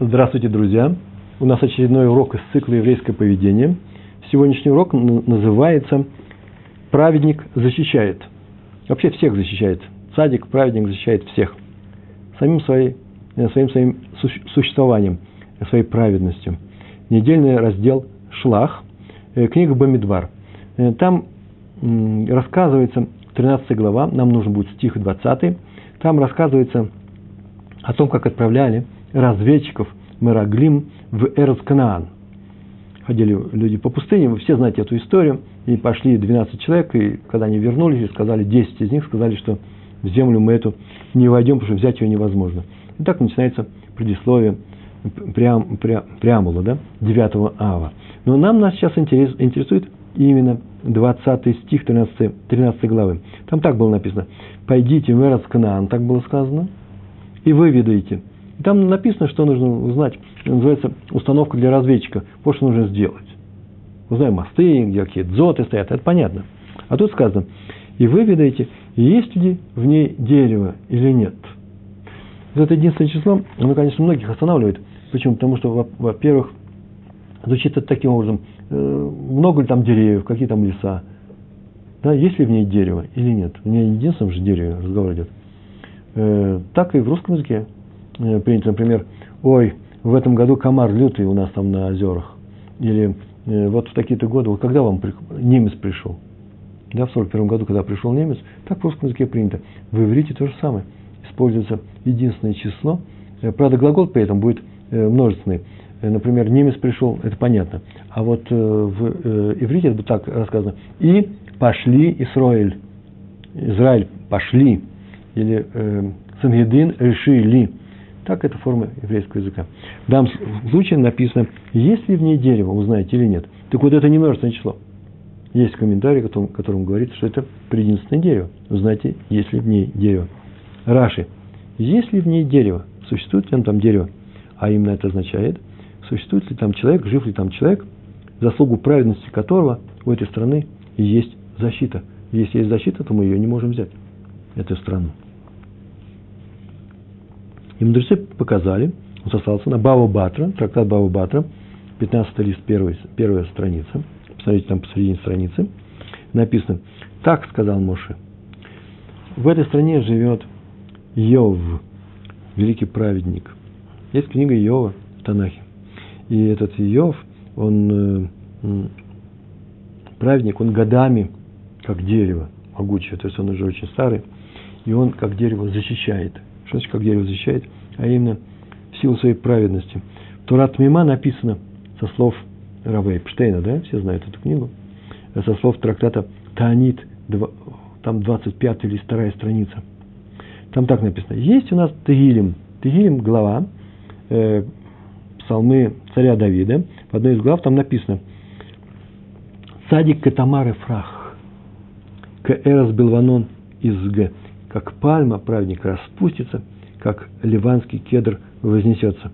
Здравствуйте, друзья! У нас очередной урок из цикла «Еврейское поведение». Сегодняшний урок называется «Праведник защищает». Вообще всех защищает. Садик, праведник защищает всех. Самим своей, э, своим, своим существованием, своей праведностью. Недельный раздел «Шлах», э, книга Бамидвар. Э, там рассказывается, 13 глава, нам нужен будет стих 20, там рассказывается о том, как отправляли – разведчиков Мераглим в Эрц Канаан. Ходили люди по пустыне, вы все знаете эту историю, и пошли 12 человек, и когда они вернулись, и сказали, 10 из них сказали, что в землю мы эту не войдем, потому что взять ее невозможно. И так начинается предисловие преам, преам, преамбула, да, 9 ава. Но нам нас сейчас интересует именно 20 стих 13, 13 главы. Там так было написано. «Пойдите в Эрец Канаан», так было сказано, «и выведаете, и там написано, что нужно узнать. Называется установка для разведчика. Вот что нужно сделать. Узнаем мосты, где какие дзоты стоят. Это понятно. А тут сказано, и вы видаете, есть ли в ней дерево или нет. Это единственное число, оно, конечно, многих останавливает. Почему? Потому что, во-первых, звучит это таким образом, э, много ли там деревьев, какие там леса. Да, есть ли в ней дерево или нет. У нее единственном же дереве разговор идет. Э, так и в русском языке. Э, принято, например, ой, в этом году комар лютый у нас там на озерах. Или э, вот в такие-то годы, вот когда вам немец пришел? Да, в 41 году, когда пришел немец, так в русском языке принято. В иврите то же самое. Используется единственное число. Э, правда, глагол при этом будет множественный. Например, немец пришел, это понятно. А вот в иврите это будет так рассказано. И пошли Исраиль. Израиль пошли. Или Сангедин решили. Так это форма еврейского языка. В данном случае написано, есть ли в ней дерево, узнаете или нет. Так вот, это не множественное число. Есть комментарий, которым, которым говорится, что это прединственное дерево. Узнаете, есть ли в ней дерево. Раши. Есть ли в ней дерево? Существует ли там дерево? А именно это означает, существует ли там человек, жив ли там человек, заслугу праведности которого у этой страны есть защита. Если есть защита, то мы ее не можем взять, эту страну. И мудрецы показали, он сослался на Бава Батра, трактат Бава Батра, 15 лист, первая, первая страница. Посмотрите, там посередине страницы. Написано, так сказал Моше. В этой стране живет Йов, великий праведник. Есть книга Йова в Танахе. И этот Йов, он э, праведник, он годами, как дерево, могучее, то есть он уже очень старый, и он, как дерево, защищает что значит, как дерево защищает? А именно, в силу своей праведности. Турат Мима написано со слов Рава Эпштейна, да, все знают эту книгу, со слов трактата Таанит, там 25 или вторая страница. Там так написано. Есть у нас Тегилим. Тегилим – глава, э, псалмы царя Давида. В одной из глав там написано «Садик катамар фрах, к эрас белванон из г» как пальма праведник распустится, как ливанский кедр вознесется.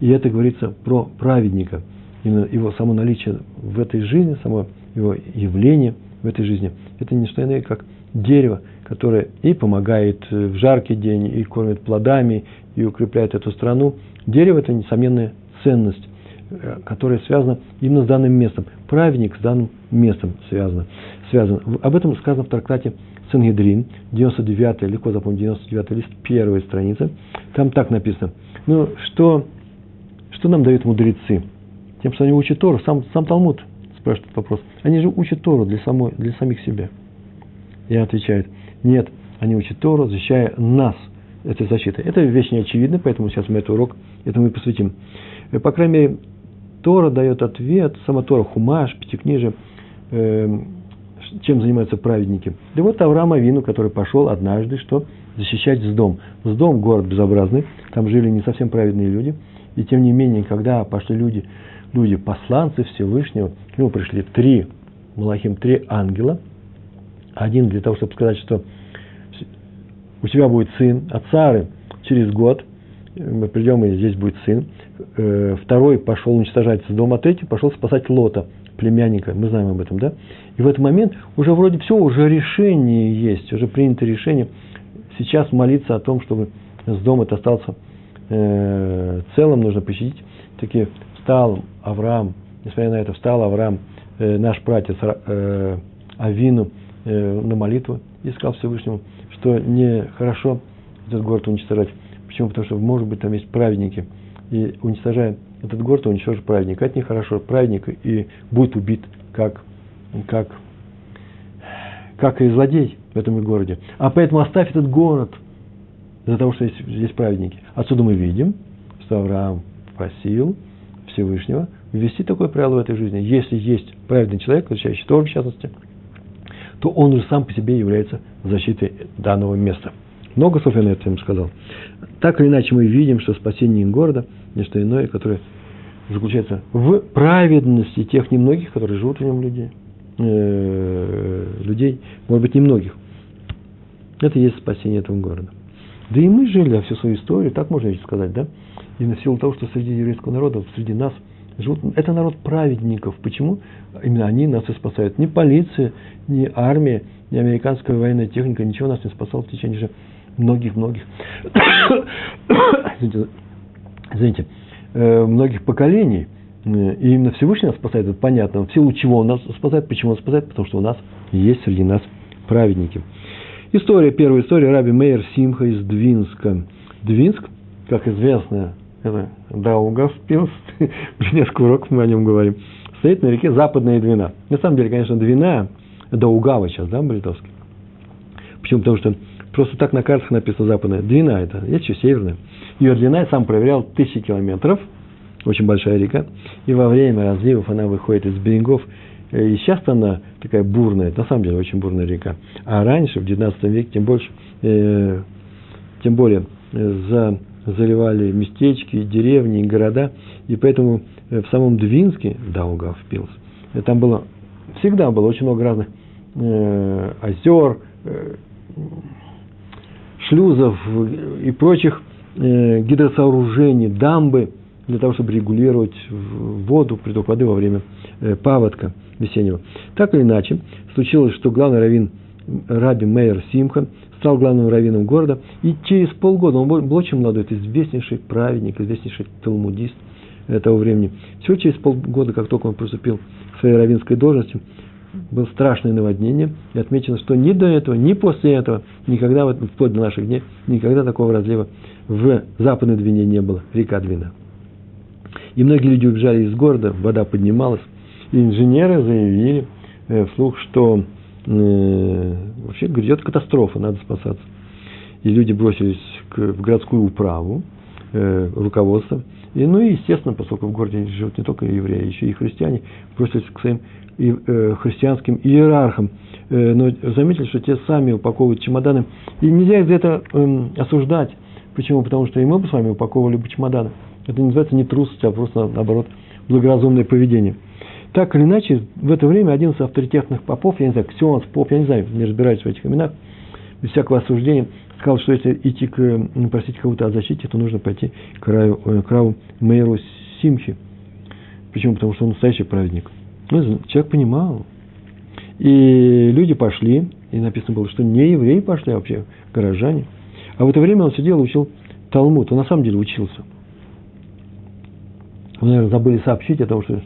И это говорится про праведника, именно его само наличие в этой жизни, само его явление в этой жизни. Это не что иное, как дерево, которое и помогает в жаркий день, и кормит плодами, и укрепляет эту страну. Дерево – это несомненная ценность, э, которая связана именно с данным местом. Праведник с данным местом связан. связан. Об этом сказано в трактате Сангедрин, 99 легко запомнить, 99 лист, первая страница. Там так написано. Ну, что, что нам дают мудрецы? Тем, что они учат Тору. Сам, сам Талмуд спрашивает вопрос. Они же учат Тору для, самой, для самих себя. И отвечает, нет, они учат Тору, защищая нас этой защитой. Это вещь не очевидна, поэтому сейчас мы этот урок этому и посвятим. Э, по крайней мере, Тора дает ответ, сама Тора, Хумаш, Пятикнижие, э, чем занимаются праведники? Да вот Авраам Авину, который пошел однажды, что защищать Сдом. Сдом – город безобразный, там жили не совсем праведные люди. И тем не менее, когда пошли люди, люди посланцы Всевышнего, к нему пришли три, Малахим, три ангела. Один для того, чтобы сказать, что у тебя будет сын, а цары через год, мы придем, и здесь будет сын. Э, второй пошел уничтожать Сдом, а третий пошел спасать Лота – племянника, мы знаем об этом, да? И в этот момент уже вроде все, уже решение есть, уже принято решение сейчас молиться о том, чтобы с дома это остался э, целом нужно посетить. Таки встал Авраам, несмотря на это, встал Авраам, э, наш братец э, Авину, э, на молитву и сказал Всевышнему, что нехорошо этот город уничтожать. Почему? Потому что, может быть, там есть праведники. И уничтожая этот город, уничтожит праведника. Это нехорошо. Праведник и будет убит как, как, как и злодей в этом городе. А поэтому оставь этот город из-за того, что есть, есть праведники. Отсюда мы видим, что Авраам просил Всевышнего ввести такое правило в этой жизни. Если есть праведный человек, изучающий Тору в частности, то он уже сам по себе является защитой данного места. Много слов я на это им сказал. Так или иначе мы видим, что спасение города – не что иное, которое заключается в праведности тех немногих, которые живут в нем людей. Э, людей, может быть, немногих. Это и есть спасение этого города. Да и мы жили всю свою историю, так можно сказать, да? И на силу того, что среди еврейского народа, среди нас живут, это народ праведников. Почему? Именно они нас и спасают. Ни полиция, ни армия, ни американская военная техника, ничего нас не спасало в течение же многих-многих, извините, э, многих поколений. И именно Всевышний нас спасает, это понятно. В силу чего он нас спасает, почему он спасает? Потому что у нас есть среди нас праведники. История, первая история, Раби Мейер Симха из Двинска. Двинск, как известно, это Даугавпилс, несколько уроков мы о нем говорим, стоит на реке Западная Двина. На самом деле, конечно, Двина, Даугава сейчас, да, по-литовски. Почему? Потому что просто так на картах написано Западная. Двина это, есть еще Северная. Ее длина я сам проверял тысячи километров, очень большая река, и во время разливов она выходит из берегов Э, и сейчас она такая бурная, на самом деле очень бурная река. А раньше, в 19 веке, тем больше, э, тем более э, за, заливали местечки, деревни, города. И поэтому э, в самом Двинске, Даугав Пилс, там было, всегда было очень много разных э, озер, э, шлюзов и прочих э, гидросооружений, дамбы для того, чтобы регулировать воду, приток воды во время э, паводка весеннего. Так или иначе, случилось, что главный раввин Раби Мейер Симха стал главным раввином города, и через полгода, он был очень молодой, это известнейший праведник, известнейший талмудист того времени. Всего через полгода, как только он приступил к своей раввинской должности, было страшное наводнение, и отмечено, что ни до этого, ни после этого, никогда, вплоть до наших дней, никогда такого разлива в Западной Двине не было, река Двина. И многие люди убежали из города, вода поднималась, и инженеры заявили э, вслух, что э, вообще грядет катастрофа, надо спасаться. И люди бросились к, в городскую управу, э, руководство. И, ну и, естественно, поскольку в городе живут не только евреи, еще и христиане, бросились к своим и, э, христианским иерархам. Э, но заметили, что те сами упаковывают чемоданы. И нельзя их за это э, осуждать. Почему? Потому что и мы бы с вами упаковывали бы чемоданы. Это не называется не трусость, а просто, наоборот, благоразумное поведение. Так или иначе, в это время один из авторитетных попов, я не знаю, Ксионс, поп, я не знаю, не разбираюсь в этих именах, без всякого осуждения, сказал, что если идти к, просить кого-то о защите, то нужно пойти к краю, э, к краю Мейру Симхи. Почему? Потому что он настоящий праведник. Ну, человек понимал. И люди пошли, и написано было, что не евреи пошли, а вообще горожане. А в это время он сидел и учил Талмуд. Он на самом деле учился. Вы, наверное, забыли сообщить о том, что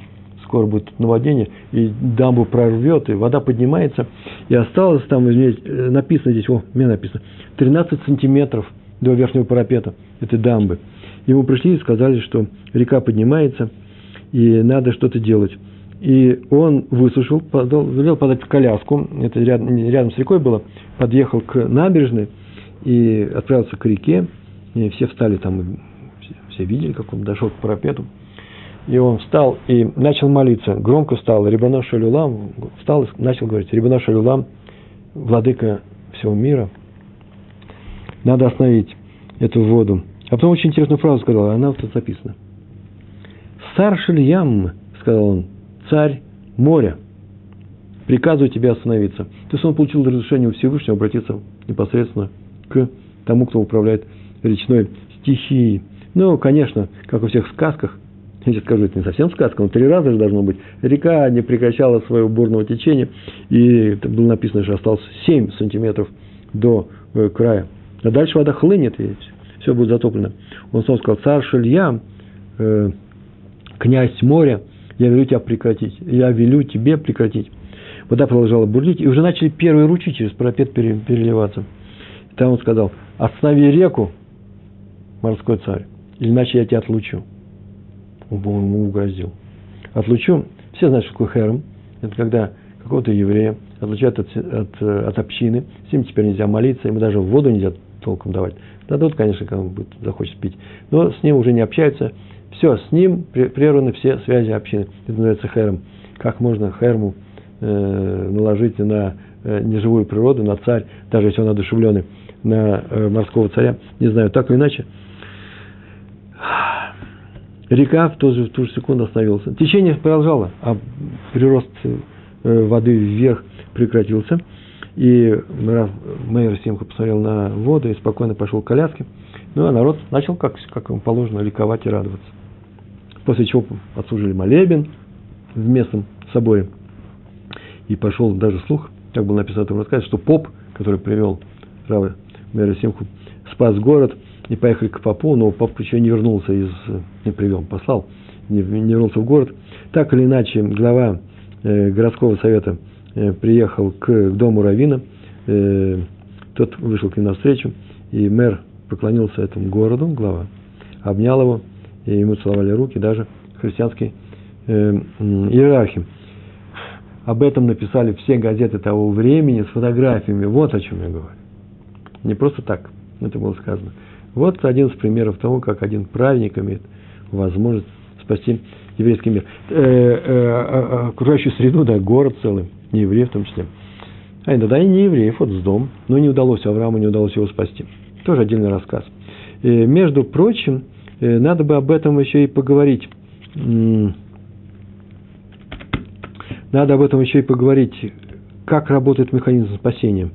скоро будет наводнение, и дамбу прорвет, и вода поднимается, и осталось там, э, написано здесь, о, мне написано, 13 сантиметров до верхнего парапета этой дамбы. Ему пришли и сказали, что река поднимается, и надо что-то делать. И он высушил, подал, велел подать коляску, это рядом, рядом с рекой было, подъехал к набережной и отправился к реке, и все встали там, все, видели, как он дошел к парапету, и он встал и начал молиться. Громко встал. Рибано Шалюлам встал и начал говорить. Рибано Шалюлам, владыка всего мира. Надо остановить эту воду. А потом очень интересную фразу сказал. Она вот тут записана. Сар Шильям, сказал он, царь моря, приказываю тебе остановиться. То есть он получил разрешение у Всевышнего обратиться непосредственно к тому, кто управляет речной стихией. Ну, конечно, как во всех сказках, я сейчас скажу, это не совсем сказка, но три раза же должно быть. Река не прекращала своего бурного течения, и было написано, что осталось 7 сантиметров до э, края. А дальше вода хлынет, и все будет затоплено. Он снова сказал, царь Шилья, э, князь моря, я велю тебя прекратить, я велю тебе прекратить. Вода продолжала бурлить, и уже начали первые ручьи через парапет переливаться. И там он сказал, останови реку, морской царь, иначе я тебя отлучу. Он ему угрозил. Отлучу, все знают, что такое херм. Это когда какого-то еврея отлучают от, от, от общины, с ним теперь нельзя молиться, ему даже воду нельзя толком давать. Дадут, конечно, кому захочет пить. Но с ним уже не общаются. Все, с ним прерваны все связи общины. Это называется херм. Как можно херму э, наложить на э, неживую природу, на царь, даже если он одушевленный, на э, морского царя, не знаю, так или иначе. Река в ту же, в ту же секунду остановился. Течение продолжало, а прирост э, воды вверх прекратился. И мэр Симха посмотрел на воду и спокойно пошел к коляске. Ну, а народ начал, как, как ему положено, ликовать и радоваться. После чего отслужили молебен в местном соборе. И пошел даже слух, как было написано в этом рассказе, что поп, который привел Рава мэра Симху, спас город, и поехали к попу, но поп еще не вернулся из, не привел, послал, не, не вернулся в город. Так или иначе, глава э, городского совета э, приехал к, к дому Равина, э, тот вышел к ним навстречу, и мэр поклонился этому городу, глава, обнял его, и ему целовали руки, даже христианские э, иерархи. Об этом написали все газеты того времени с фотографиями. Вот о чем я говорю. Не просто так это было сказано. Вот один из примеров того, как один праведник имеет возможность спасти еврейский мир. Э, э, э, окружающую среду, да, город целый, не евреев в том числе. А иногда и не евреев, вот с дом, но не удалось, Аврааму не удалось его спасти. Тоже отдельный рассказ. И, между прочим, надо бы об этом еще и поговорить. Надо об этом еще и поговорить, как работает механизм спасения.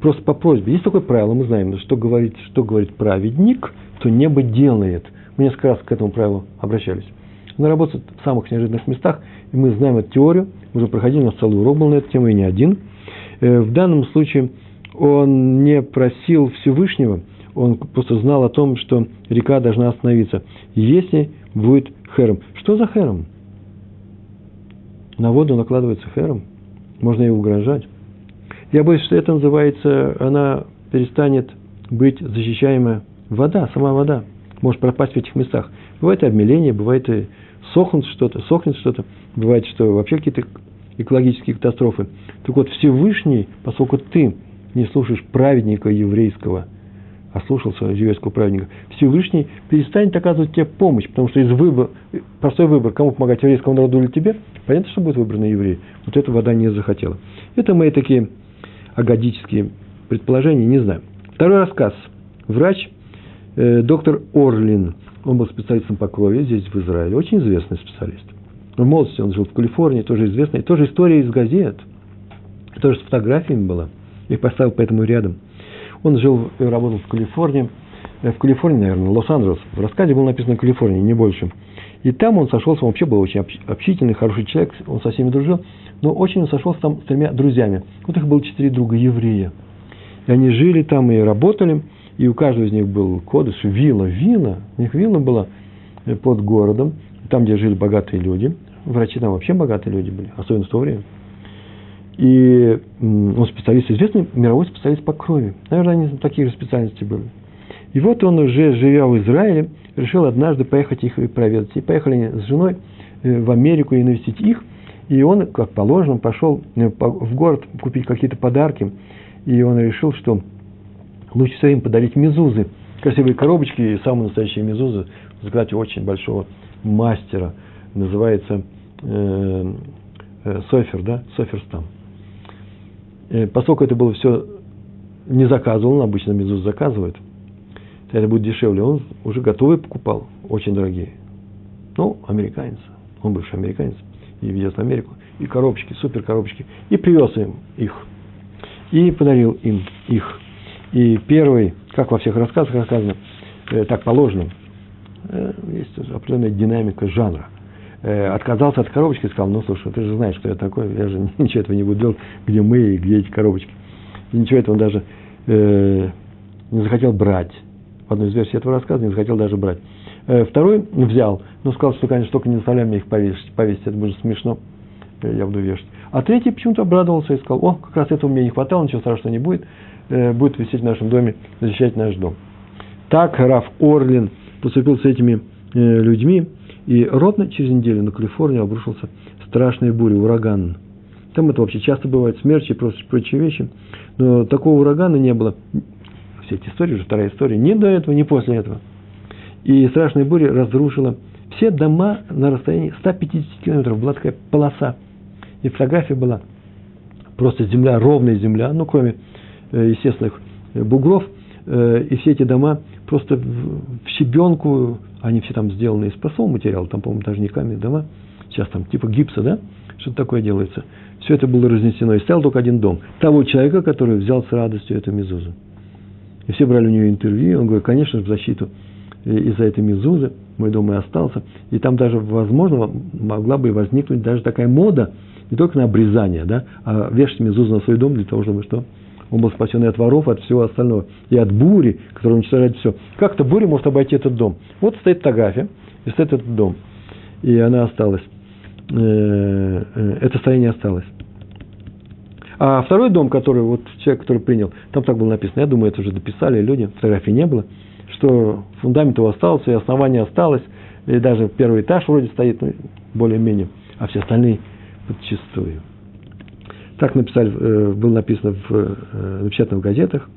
Просто по просьбе. Есть такое правило, мы знаем, что говорит, что говорит праведник, то небо делает. Мы несколько раз к этому правилу обращались. Он работает в самых неожиданных местах, и мы знаем эту теорию, уже проходили, у нас целый урок был на эту тему, и не один. Э, в данном случае он не просил Всевышнего, он просто знал о том, что река должна остановиться, если будет хером. Что за хером? На воду накладывается хером, можно ей угрожать. Я боюсь, что это называется, она перестанет быть защищаемая вода, сама вода, может пропасть в этих местах. Бывает и обмеление, бывает и сохнет что-то, сохнет что-то, бывает, что вообще какие-то экологические катастрофы. Так вот, Всевышний, поскольку ты не слушаешь праведника еврейского, а слушался еврейского праведника, Всевышний перестанет оказывать тебе помощь, потому что из выбора, простой выбор, кому помогать, еврейскому народу или тебе, понятно, что будет выбран еврей. Вот эта вода не захотела. Это мои такие агадические предположения, не знаю. Второй рассказ. Врач, э, доктор Орлин, он был специалистом по крови здесь, в Израиле, очень известный специалист. В молодости он жил в Калифорнии, тоже известный, тоже история из газет, тоже с фотографиями была. Я поставил поэтому рядом. Он жил и работал в Калифорнии, э, в Калифорнии, наверное, Лос-Анджелес. В рассказе было написано Калифорния, не больше. И там он сошелся, он вообще был очень общительный, хороший человек, он со всеми дружил, но очень он сошелся там с тремя друзьями. Вот их было четыре друга еврея. И они жили там и работали, и у каждого из них был кодыш, вилла, вилла, у них вилла была э, под городом, там, где жили богатые люди. Врачи там вообще богатые люди были, особенно в то время. И он специалист, известный мировой специалист по крови. Наверное, они такие же специальности были. И вот он уже, живя в Израиле, решил однажды поехать их и проведать. И поехали они с женой э, в Америку и навестить их. И он, как положено, пошел э, в город купить какие-то подарки. И он решил, что лучше всего им подарить мезузы. Красивые коробочки и самые настоящие мезузы. Заказать очень большого мастера. Называется э, э, Софер, да? Соферстам. Э, поскольку это было все не заказывал, он обычно мезуз заказывает – это будет дешевле. Он уже готовый покупал, очень дорогие. Ну, американец, он бывший американец, и везет в Америку, и коробочки, супер коробочки, и привез им их, и подарил им их. И первый, как во всех рассказах рассказано, э, так положено, э, есть определенная динамика жанра. Э, отказался от коробочки и сказал, ну, слушай, ты же знаешь, что я такой, я же ничего этого не буду делать, где мы и где эти коробочки. И ничего этого он даже э, не захотел брать в одной из версий этого рассказа, не захотел даже брать. Э, второй взял, но сказал, что, конечно, только не заставляй мне их повесить, повесить это будет смешно, э, я буду вешать. А третий почему-то обрадовался и сказал, о, как раз этого мне не хватало, ничего страшного не будет, э, будет висеть в нашем доме, защищать наш дом. Так Раф Орлин поступил с этими людьми, и ровно через неделю на Калифорнию обрушился страшная буря, ураган. Там это вообще часто бывает, смерчи и прочие вещи. Но такого урагана не было. Все эти истории, уже вторая история, ни до этого, ни после этого. И страшная буря разрушила все дома на расстоянии 150 километров. Была такая полоса. И фотография была просто земля, ровная земля, ну, кроме э, естественных бугров. Э, и все эти дома просто в щебенку, они все там сделаны из простого материала, там, по-моему, даже не камень дома, сейчас там типа гипса, да, что-то такое делается. Все это было разнесено, и стоял только один дом. Того человека, который взял с радостью эту мезузу. И все брали у нее интервью, он говорит, конечно же, в защиту из-за этой мезузы мой дом и остался. И там даже, возможно, могла бы возникнуть даже такая мода, не только на обрезание, да, а вешать мезузу на свой дом для того, чтобы что? Он был спасен и от воров, и от всего остального, и от бури, которая уничтожает все. Как-то буря может обойти этот дом. Вот стоит фотография, и стоит этот дом. И она осталась. Э, э, это состояние осталось. А второй дом, который, вот человек, который принял, там так было написано, я думаю, это уже дописали люди, фотографии не было, что фундамент его остался, и основание осталось, и даже первый этаж вроде стоит, ну, более-менее, а все остальные подчистую. Так написали, э, было написано в напечатанных газетах,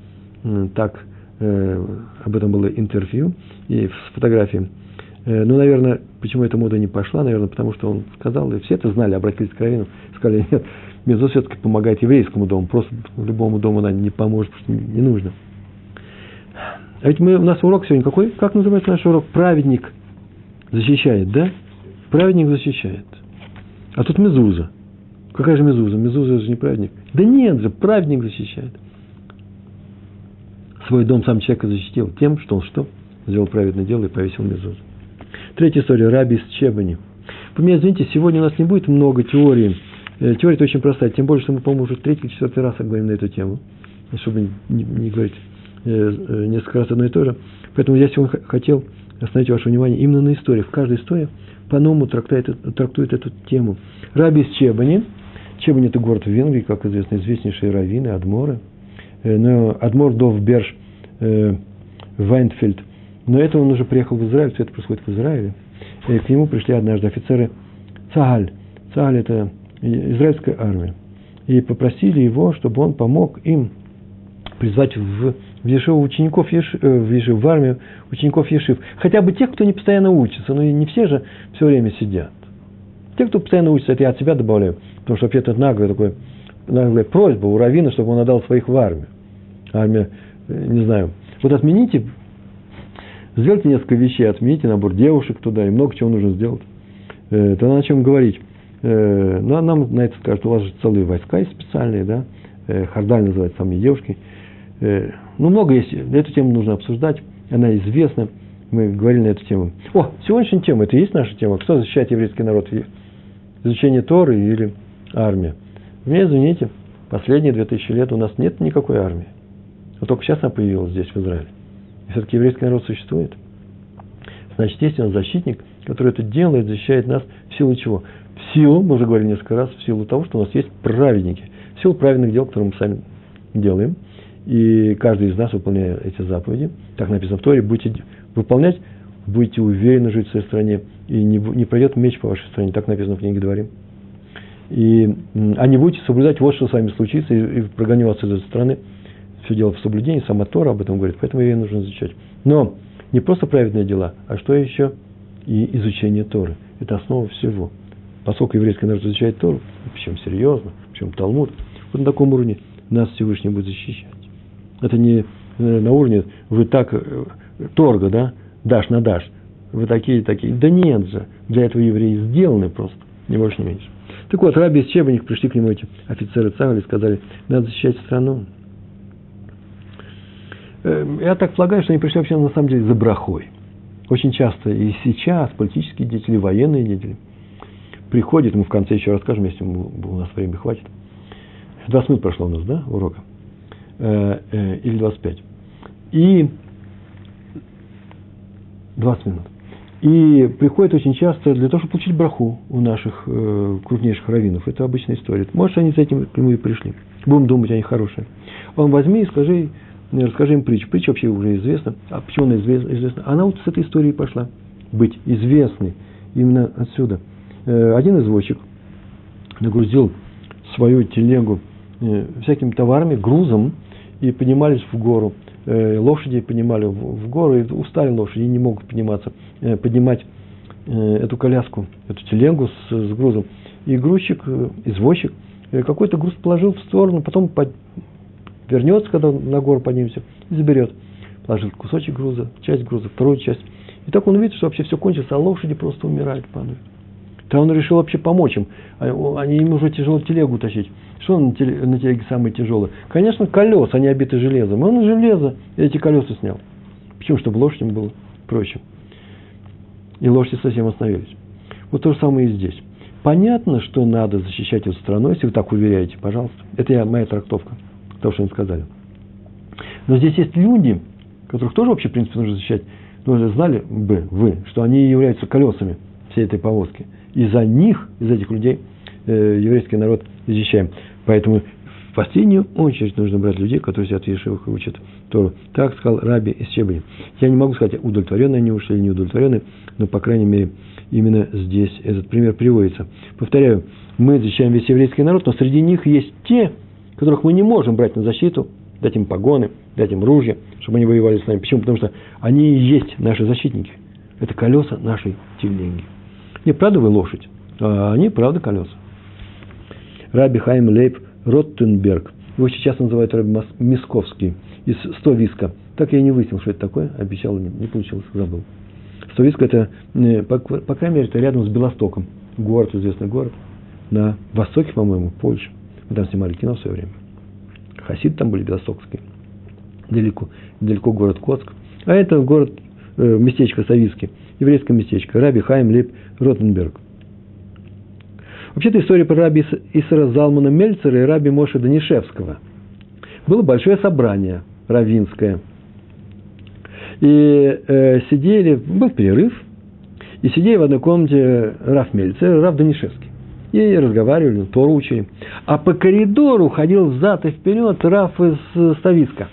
так об этом было интервью и с фотографией Э, ну, наверное, почему эта мода не пошла? Наверное, потому что он сказал, и все это знали, обратились к Равину, сказали, нет, Мезо все-таки помогает еврейскому дому, просто любому дому она не поможет, потому что не нужно. А ведь мы, у нас урок сегодня какой? Как называется наш урок? Праведник защищает, да? Праведник защищает. А тут Мезуза. Какая же Мезуза? Мезуза же не праведник. Да нет же, праведник защищает. Свой дом сам человека защитил тем, что он что? Сделал праведное дело и повесил Мезузу. Третья история. Раби из Чебани. Вы меня извините, сегодня у нас не будет много теории. Э, теория очень простая. Тем более, что мы, по-моему, уже третий, четвертый раз говорим на эту тему. Чтобы не, не говорить э, э, несколько раз одно и то же. Поэтому я сегодня хотел остановить ваше внимание именно на историях. Каждая история по-новому трактует, трактует эту тему. Раби из Чебани. Чебани – это город в Венгрии, как известно, известнейшие раввины, адморы. Но адмор Довберж Вайнфельд – но это он уже приехал в Израиль, все это происходит в Израиле. И к нему пришли однажды офицеры Цагаль. Цагаль – это израильская армия. И попросили его, чтобы он помог им призвать в, в Ешиву учеников Ешив, э, в, Ешив, в армию учеников Ешив. Хотя бы тех, кто не постоянно учится, но и не все же все время сидят. Те, кто постоянно учится, это я от себя добавляю, потому что вообще это наглая, такой, наглая просьба у Равина, чтобы он отдал своих в армию. Армия, э, не знаю, вот отмените Сделайте несколько вещей, отмените набор девушек туда, и много чего нужно сделать. Э, тогда о чем говорить? Э, а нам на это скажут, у вас же целые войска есть специальные, да? Хардаль называется самые девушки. Ну, много есть. Эту тему нужно обсуждать. Она известна. Мы говорили на эту тему. О, сегодняшняя тема, это и есть наша тема. Кто защищает еврейский народ? Изучение Торы или армия? Мне извините, последние две тысячи лет у нас нет никакой армии. Вот только сейчас она появилась здесь, в Израиле все-таки еврейский народ существует, значит, есть нас защитник, который это делает, защищает нас в силу чего? В силу, мы уже говорили несколько раз, в силу того, что у нас есть праведники. В силу праведных дел, которые мы сами делаем. И каждый из нас, выполняя эти заповеди, так написано в Торе, будете выполнять, будете уверенно жить в своей стране, и не, не пройдет меч по вашей стране, так написано в книге Дворим. И, а не будете соблюдать, вот что с вами случится, и, и прогоню вас из этой страны – все дело в соблюдении, сама Тора об этом говорит, поэтому ее нужно изучать. Но не просто праведные дела, а что еще? И изучение Торы. Это основа всего. Поскольку еврейский народ изучает Тору, причем серьезно, причем Талмуд, вот на таком уровне нас Всевышний будет защищать. Это не э, на уровне вы так э, торга, да, дашь на дашь. Вы такие, такие. Да нет же, для этого евреи сделаны просто, не больше, не меньше. Так вот, раби из Чебаних пришли к нему эти офицеры Цагали и сказали, надо защищать страну. Эм, я так полагаю, что они пришли вообще на самом деле за брахой. Очень часто и сейчас политические деятели, военные деятели приходят, мы в конце еще расскажем, если у нас времени хватит. 20 минут прошло у нас, да, урока? Э, э, или 25. И 20 минут. И приходят очень часто для того, чтобы получить браху у наших э, крупнейших раввинов. Это обычная история. Может, они с этим к нему и пришли. Будем думать, они хорошие. Он возьми и скажи, э, расскажи им притчу. Притча вообще уже известна. А почему она известна? Она вот с этой истории пошла. Быть известной. Именно отсюда. Э, один извозчик нагрузил свою телегу э, всякими товарами, грузом, и поднимались в гору. Э, лошади поднимали в гору, и устали лошади, не могут подниматься, э, поднимать э, эту коляску, эту телегу с, с грузом. И грузчик, извозчик, какой-то груз положил в сторону, потом под, вернется, когда на гору поднимемся, и заберет. Положил кусочек груза, часть груза, вторую часть. И так он видит, что вообще все кончится, а лошади просто умирают, падают. То он решил вообще помочь им. А, они им уже тяжело телегу тащить. Что на, теле, на телеге самое тяжелое? Конечно, колеса, они обиты железом. Он железо эти колеса снял. Почему? Чтобы лошадям было проще. И лошади совсем остановились. Вот то же самое и здесь. Понятно, что надо защищать эту страну, если вы так уверяете, пожалуйста. Это я, моя трактовка, то, что они сказали. Но здесь есть люди, которых тоже вообще, в принципе, нужно защищать. Но знали бы вы, что они являются колесами всей этой повозки. И за них, из этих людей, э, еврейский народ защищаем. Поэтому в последнюю очередь нужно брать людей, которые сидят в Ешивах и учат Тору. Так сказал Раби из Чебани. Я не могу сказать, удовлетворенные они ушли или не удовлетворенные, но, по крайней мере, именно здесь этот пример приводится. Повторяю, мы защищаем весь еврейский народ, но среди них есть те, которых мы не можем брать на защиту, дать им погоны, дать им ружья, чтобы они воевали с нами. Почему? Потому что они и есть наши защитники. Это колеса нашей телеги. Не правда вы лошадь, а они правда колеса. Раби Хайм Лейб Роттенберг. Его сейчас называют Раби Мисковский из Стовиска. Так я и не выяснил, что это такое. Обещал, не, не получилось, забыл. Стовиска это, э, по, по крайней мере, это рядом с Белостоком. Город, известный город. На востоке, по-моему, Польша. Мы там снимали кино в свое время. Хасиды там были белостокские. Далеко, далеко город Коцк. А это город, э, местечко Савицкий, еврейское местечко. Раби Хайм Лейб Ротенберг. Вообще-то история про раби Исра Залмана Мельцера и раби Моша Данишевского. Было большое собрание равинское. И э, сидели, был перерыв, и сидели в одной комнате Раф Мельцер Раф Данишевский. И разговаривали, Тору учили. А по коридору ходил взад и вперед Раф из Стависка.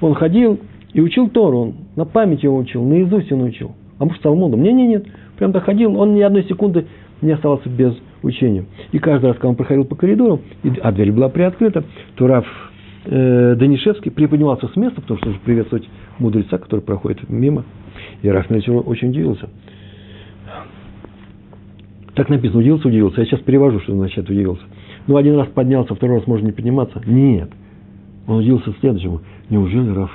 Он ходил и учил Тору, он на память его учил, наизусть он учил. А может, Талмудом? Не, не, нет. Прям так ходил, он ни одной секунды не оставался без учения. И каждый раз, когда он проходил по коридору, а дверь была приоткрыта, то Раф э, Данишевский приподнимался с места, потому что нужно приветствовать мудреца, который проходит мимо. И Раф Мельцер очень удивился. Так написано, удивился, удивился. Я сейчас перевожу, что значит удивился. Ну, один раз поднялся, второй раз можно не подниматься. Нет. Он удивился следующему. Неужели Раф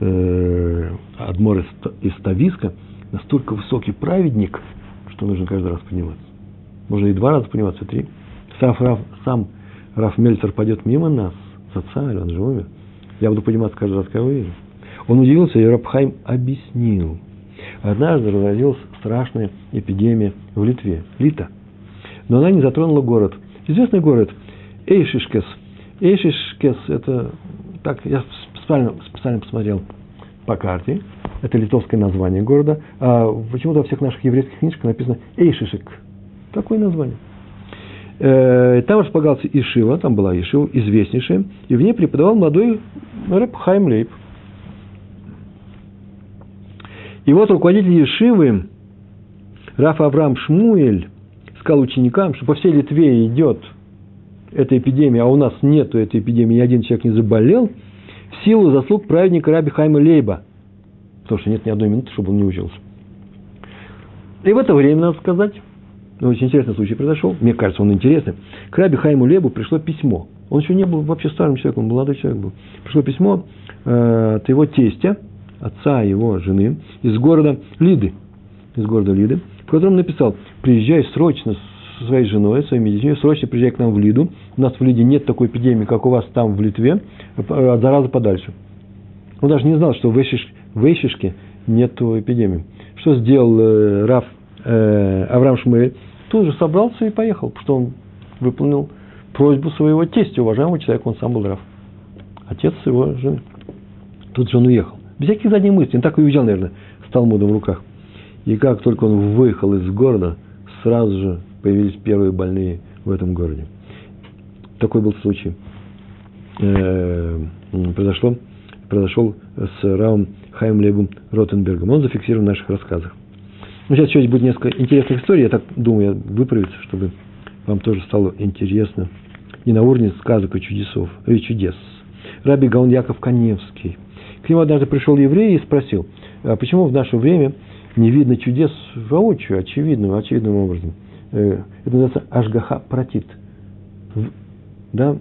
э, Адмор из Тависка настолько высокий праведник, что нужно каждый раз подниматься? Можно и два раза подниматься, и три. Сам Раф, сам Раф Мельцер пойдет мимо нас, за царь, он же умер. Я буду подниматься каждый раз, когда его вижу. Он удивился, и Рабхайм объяснил. Однажды разразилась страшная эпидемия в Литве, Лита. Но она не затронула город. Известный город Эйшишкес. Эйшишкес – это, так, я специально, специально посмотрел по карте, это литовское название города, а почему-то во всех наших еврейских книжках написано Эйшишек – Такое название. Э, там располагался Ишива, там была Ишива, известнейшая, и в ней преподавал молодой рэп Хайм Лейб. И вот руководитель Ишивы, Раф Авраам Шмуэль, сказал ученикам, что по всей Литве идет эта эпидемия, а у нас нету этой эпидемии, ни один человек не заболел, в силу заслуг праведника Раби Хайма Лейба. Потому что нет ни одной минуты, чтобы он не учился. И в это время, надо сказать, очень интересный случай произошел, мне кажется, он интересный. К Раби Хайму Лебу пришло письмо. Он еще не был вообще старым человеком, он молодой человек был. Пришло письмо э, от его тестя, отца его жены, из города Лиды. Из города Лиды, в котором написал, приезжай срочно со своей женой, своими детьми, срочно приезжай к нам в Лиду. У нас в Лиде нет такой эпидемии, как у вас там в Литве, от а зараза подальше. Он даже не знал, что в, Эшиш, в Эшишке нет эпидемии. Что сделал э, Раф э, Авраам Шмуэль? Тут же собрался и поехал, потому что он выполнил просьбу своего тестя, уважаемого человека, он сам был Раф. Отец его жены. Тут же он уехал. Без всяких задних мыслей. Он так и уезжал, наверное, с Талмудом в руках. И как только он выехал из города, сразу же появились первые больные в этом городе. Такой был случай. Э, произошло, произошел с Раум Хайм Лебом Ротенбергом. Он зафиксирован в наших рассказах. Ну, сейчас еще будет несколько интересных историй. Я так думаю, выправиться, чтобы вам тоже стало интересно. Не на уровне сказок и чудесов, и чудес. Раби Гаон Яков Каневский. К нему однажды пришел еврей и спросил, а почему в наше время не видно чудес воочию, очевидным, очевидным образом. Э, это называется Ашгаха Протит. Да?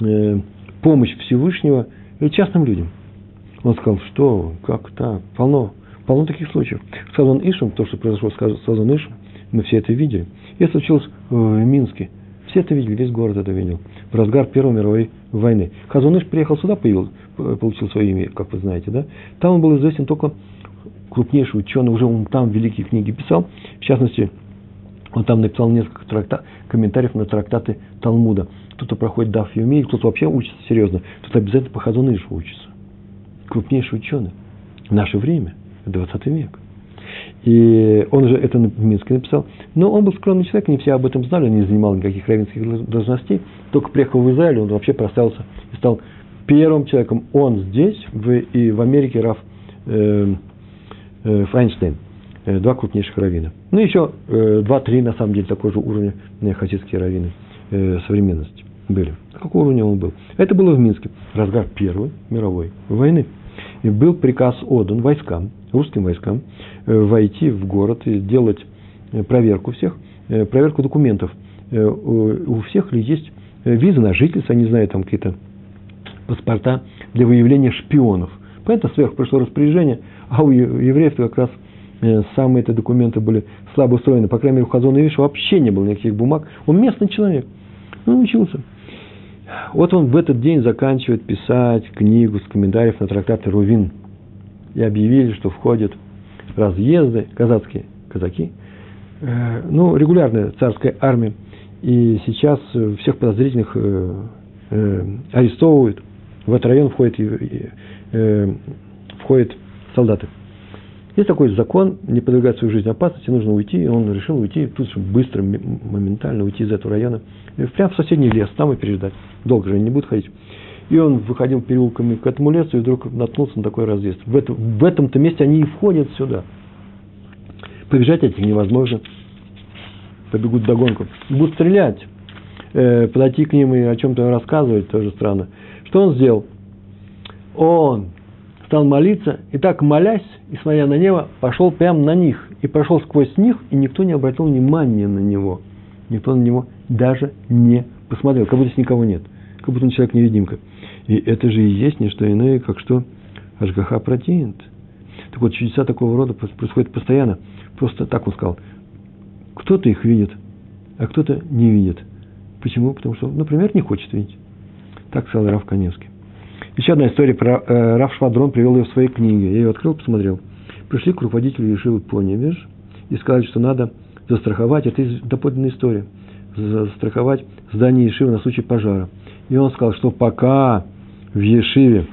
Э, помощь Всевышнего частным людям. Он сказал, что, как так, полно, полно таких случаев. Сазон Ишем, то, что произошло с Сазон Ишем, мы все это видели. Это случилось в Минске. Все это видели, весь город это видел. В разгар Первой мировой войны. Хазуныш приехал сюда, появил, получил свое имя, как вы знаете, да? Там он был известен только крупнейший ученый, уже он там великие книги писал. В частности, он там написал несколько тракта, комментариев на трактаты Талмуда. Кто-то проходит Даф Юми, кто-то вообще учится серьезно, кто-то обязательно по Хазунышу учится крупнейший ученый в наше время, 20 век. И он же это в Минске написал. Но он был скромный человек, не все об этом знали, он не занимал никаких равенских должностей. Только приехал в Израиль, он вообще прославился и стал первым человеком. Он здесь, в, и в Америке Раф э, э, Файнштейн. Э, два крупнейших раввина. Ну, еще э, два-три, на самом деле, такого же уровня э, хасидские раввины э, современности были. Какого уровня он был? Это было в Минске, разгар Первой мировой войны. И был приказ отдан войскам, русским войскам, э, войти в город и делать э, проверку всех, э, проверку документов. У всех ли есть виза на жительство, не знаю, там какие-то паспорта для выявления шпионов. Поэтому сверху пришло распоряжение, а у евреев как раз самые эти документы были слабо устроены. По крайней мере, у Хазона Виша вообще не было никаких бумаг. Он местный человек. Он учился. Вот он в этот день заканчивает писать книгу с комментариев на трактаты Рувин. И объявили, что входят разъезды, казацкие казаки, э, ну, регулярная царская армия. И сейчас всех подозрительных э, э, арестовывают. В этот район входят, входят солдаты. Есть такой закон, не подвергать свою жизнь опасности, нужно уйти. И он решил уйти тут же быстро, моментально уйти из этого района. Прямо в соседний лес, там и переждать. Долго же не будет ходить. И он выходил переулками к этому лесу и вдруг наткнулся на такой разъезд. В, это, в этом-то месте они и входят сюда. Побежать этих невозможно. Побегут догонку. Будут стрелять. Э, подойти к ним и о чем-то рассказывать тоже странно. Что он сделал? Он стал молиться, и так молясь, и смотря на небо, пошел прямо на них, и прошел сквозь них, и никто не обратил внимания на него. Никто на него даже не посмотрел, как будто никого нет, как будто он человек-невидимка. И это же и есть не что иное, как что Ашгаха протеинт. Так вот, чудеса такого рода происходят постоянно. Просто так он сказал. Кто-то их видит, а кто-то не видит. Почему? Потому что, например, не хочет видеть. Так сказал Раф Каневский. Еще одна история про э, Раф Швадрон привел ее в своей книге. Я ее открыл, посмотрел. Пришли к руководителю Ешивы Поневеж и сказали, что надо застраховать, это доподлинная история, застраховать здание Ешивы на случай пожара. И он сказал, что пока в Ешиве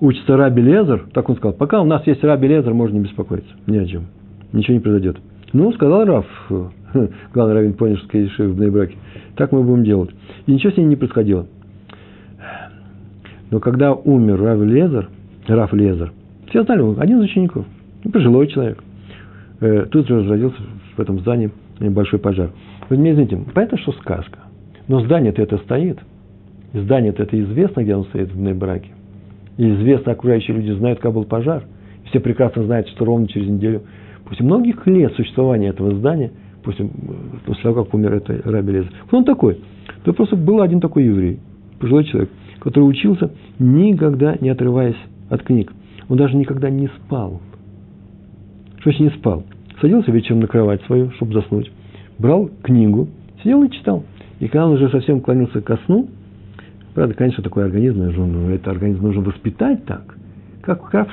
учится Раби Лезер, так он сказал, пока у нас есть Раби Лезер, можно не беспокоиться, ни о чем, ничего не произойдет. Ну, сказал Раф, главный раввин Понежской Ешивы в Нейбраке, так мы будем делать. И ничего с ней не происходило. Но когда умер Рав Лезер, Раф Лезер, все знали, он один из учеников, ну, пожилой человек. Э, тут же разразился в этом здании большой пожар. Вы мне извините, понятно, что сказка. Но здание-то это стоит. Здание-то это известно, где оно стоит в Нейбраке. И известно, окружающие люди знают, как был пожар. И все прекрасно знают, что ровно через неделю, после многих лет существования этого здания, после, после того, как умер это Раби Лезер, кто он такой? То просто был один такой еврей, пожилой человек – который учился, никогда не отрываясь от книг. Он даже никогда не спал. Что значит не спал? Садился вечером на кровать свою, чтобы заснуть, брал книгу, сидел и читал. И когда он уже совсем клонился ко сну, правда, конечно, такой организм, ну, это организм нужно воспитать так, как Краф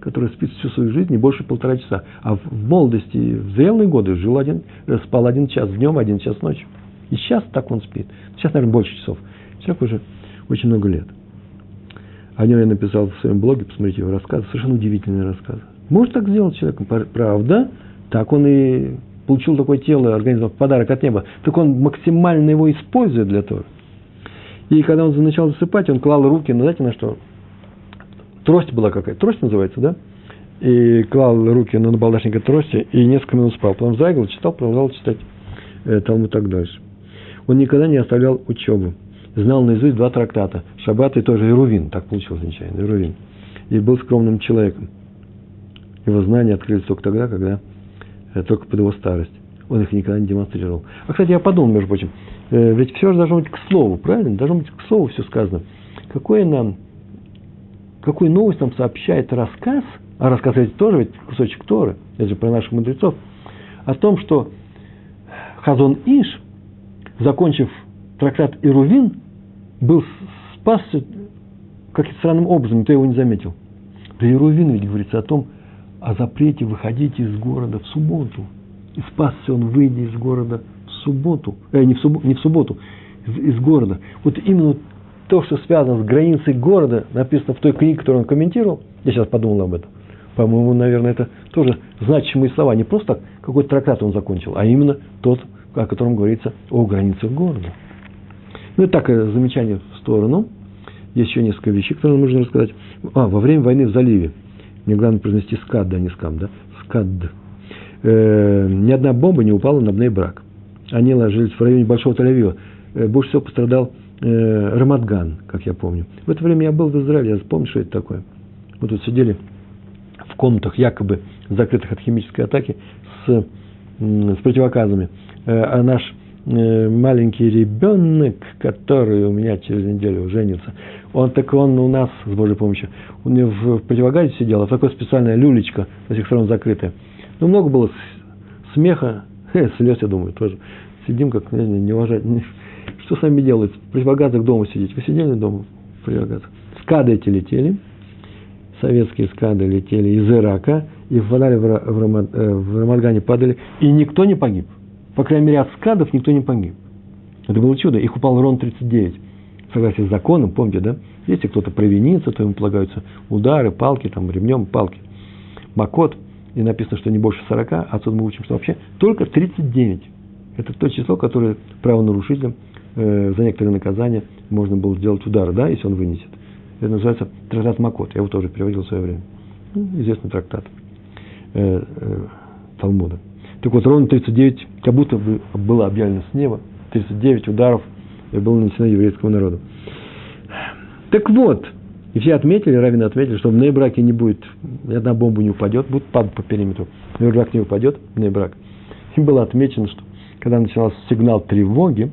который спит всю свою жизнь не больше полтора часа. А в молодости, в зрелые годы жил один, спал один час днем, один час ночью. И сейчас так он спит. Сейчас, наверное, больше часов. Человек уже очень много лет. О нем я написал в своем блоге, посмотрите его рассказы, совершенно удивительные рассказы. Может так сделать человек, правда, так он и получил такое тело, организм, подарок от неба, так он максимально его использует для того. И когда он начал засыпать, он клал руки, ну, знаете, на что? Трость была какая-то, трость называется, да? И клал руки на набалдашника трости и несколько минут спал. Потом вздрагивал, читал, продолжал читать э, Талмуд так дальше. Он никогда не оставлял учебу. Знал наизусть два трактата. Шаббат и тоже Ирувин. Так получилось нечаянно. Ирувин. И был скромным человеком. Его знания открылись только тогда, когда э, только под его старость. Он их никогда не демонстрировал. А, кстати, я подумал, между прочим, ведь все же должно быть к слову, правильно? Должно быть к слову все сказано. Какое нам, какую новость нам сообщает рассказ, а рассказ ведь тоже ведь кусочек Торы, это же про наших мудрецов, о том, что Хазон Иш, закончив трактат Ирувин, был спасся каким-то странным образом, ты его не заметил. При Ирувин ведь говорится о том, о запрете выходить из города в субботу. И спасся он, выйдя из города в субботу, э, не, в субботу не в субботу, из, из города. Вот именно то, что связано с границей города, написано в той книге, которую он комментировал, я сейчас подумал об этом. По-моему, наверное, это тоже значимые слова. Не просто какой-то трактат он закончил, а именно тот, о котором говорится о границах города. Ну и так, э, замечание в сторону. Есть еще несколько вещей, которые нужно рассказать. А, во время войны в заливе. Мне главное произнести скад, да, не скам, да? Скад. Э, ни одна бомба не упала на брак. Они ложились в районе Большого Тель-Авива. Э, больше всего пострадал э, Рамадган, как я помню. В это время я был в Израиле, я помню, что это такое. Мы тут сидели в комнатах, якобы закрытых от химической атаки, с, с противоказами. Э, а наш Э, маленький ребенок, который у меня через неделю женится, он так он у нас, с Божьей помощью, у него в противогазе сидел, а такое специальная люлечка, со всех сторон закрытая. Ну, много было смеха, слез, я думаю, тоже. Сидим, как не, не, не уважать. Что с вами делать? В противогазах дома сидеть. Вы сидели дома в противогазах? Скады эти летели, советские скады летели из Ирака, и впадали в, в, э, в Рамадгане, падали, и никто не погиб. По крайней мере, от скадов никто не погиб. Это было чудо. Их упал ровно 39. В согласии с законом, помните, да? Если кто-то провинится, то ему полагаются удары, палки, там, ремнем, палки. Макот, и написано, что не больше 40, а отсюда мы учим, что вообще только 39. Это то число, которое правонарушителям э, за некоторые наказания можно было сделать удар, да, если он вынесет. Это называется трактат Макот. Я его тоже переводил в свое время. Ну, известный трактат э, э, Талмуда. Так вот, ровно 39, как будто бы было объявлено с неба, 39 ударов было нанесено еврейскому народу. Так вот, и все отметили, раввины отметили, что в Нейбраке не будет, ни одна бомба не упадет, будет падать по периметру. Нейбрак не упадет, Нейбрак. Им было отмечено, что когда начался сигнал тревоги,